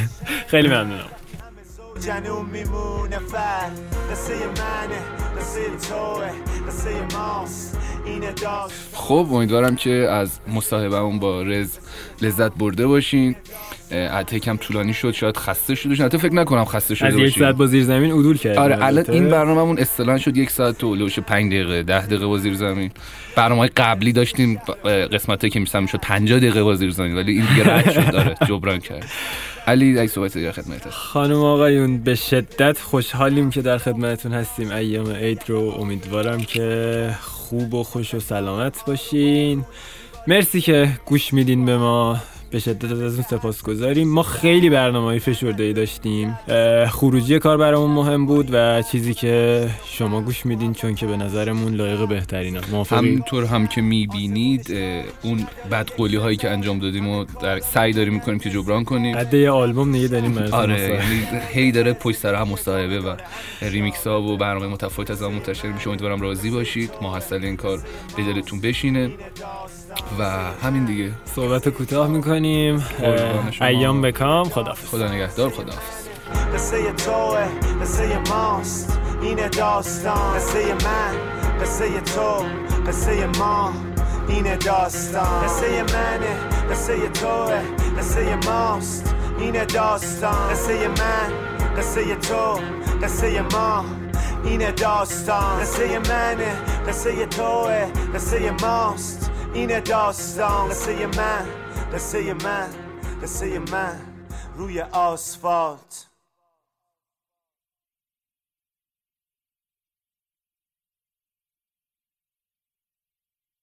خیلی ممنونم. جنون میمونه فر. قصه منه قصه توه قصه ماست. اینه خب امیدوارم که از مصاحبهمون با رز لذت برده باشین. حتی یکم طولانی شد شاید خسته شده باشین. حتی فکر نکنم خسته شده از یک ساعت با زیر زمین عدول کردیم. آره الان. این برنامهمون اصطلاحا شد یک ساعت و لوش پنج دقیقه ده دقیقه با زیر زمین. برنامه قبلی داشتیم قسمت که میسم می‌شد 50 دقیقه با زیر زمین ولی این دیگه رد شد داره جبران کرد. علی ای صحبت دیگه خدمت خانم آقایون به شدت خوشحالیم که در خدمتتون هستیم. ایام عید رو امیدوارم که خوب و خوش و سلامت باشین. مرسی که گوش میدین به ما. به شدت ازتون سپاس گذاریم ما خیلی برنامه های فشرده ای داشتیم خروجی کار برامون مهم بود و چیزی که شما گوش میدین چون که به نظرمون لایق بهترین موافقی؟ همینطور هم که می‌بینید اون بدقولی هایی که انجام دادیم و در سعی داریم می‌کنیم که جبران کنیم. قده یه آلبوم دیگه داریم آره. یعنی هی داره پشت سر هم مصاحبه و ریمیکس ها و برنامه متفاوت از هم منتشر میشه. امیدوارم راضی باشید. محصل این کار به دلتون بشینه. و همین دیگه. صحبت کوتاه می‌کنیم. ایام بکام. خدافظ خدا نگهدار خداحافظ. قصه توه قصه ماست. این داستان. قصه من قصه تو قصه ما. این داستان. قصه منه قصه توه قصه ماست. این داستان. قصه من قصه تو قصه ما. این داستان. قصه منه قصه توه قصه ماست. این داستان قصه من قصه من قصه من. روی آسفالت.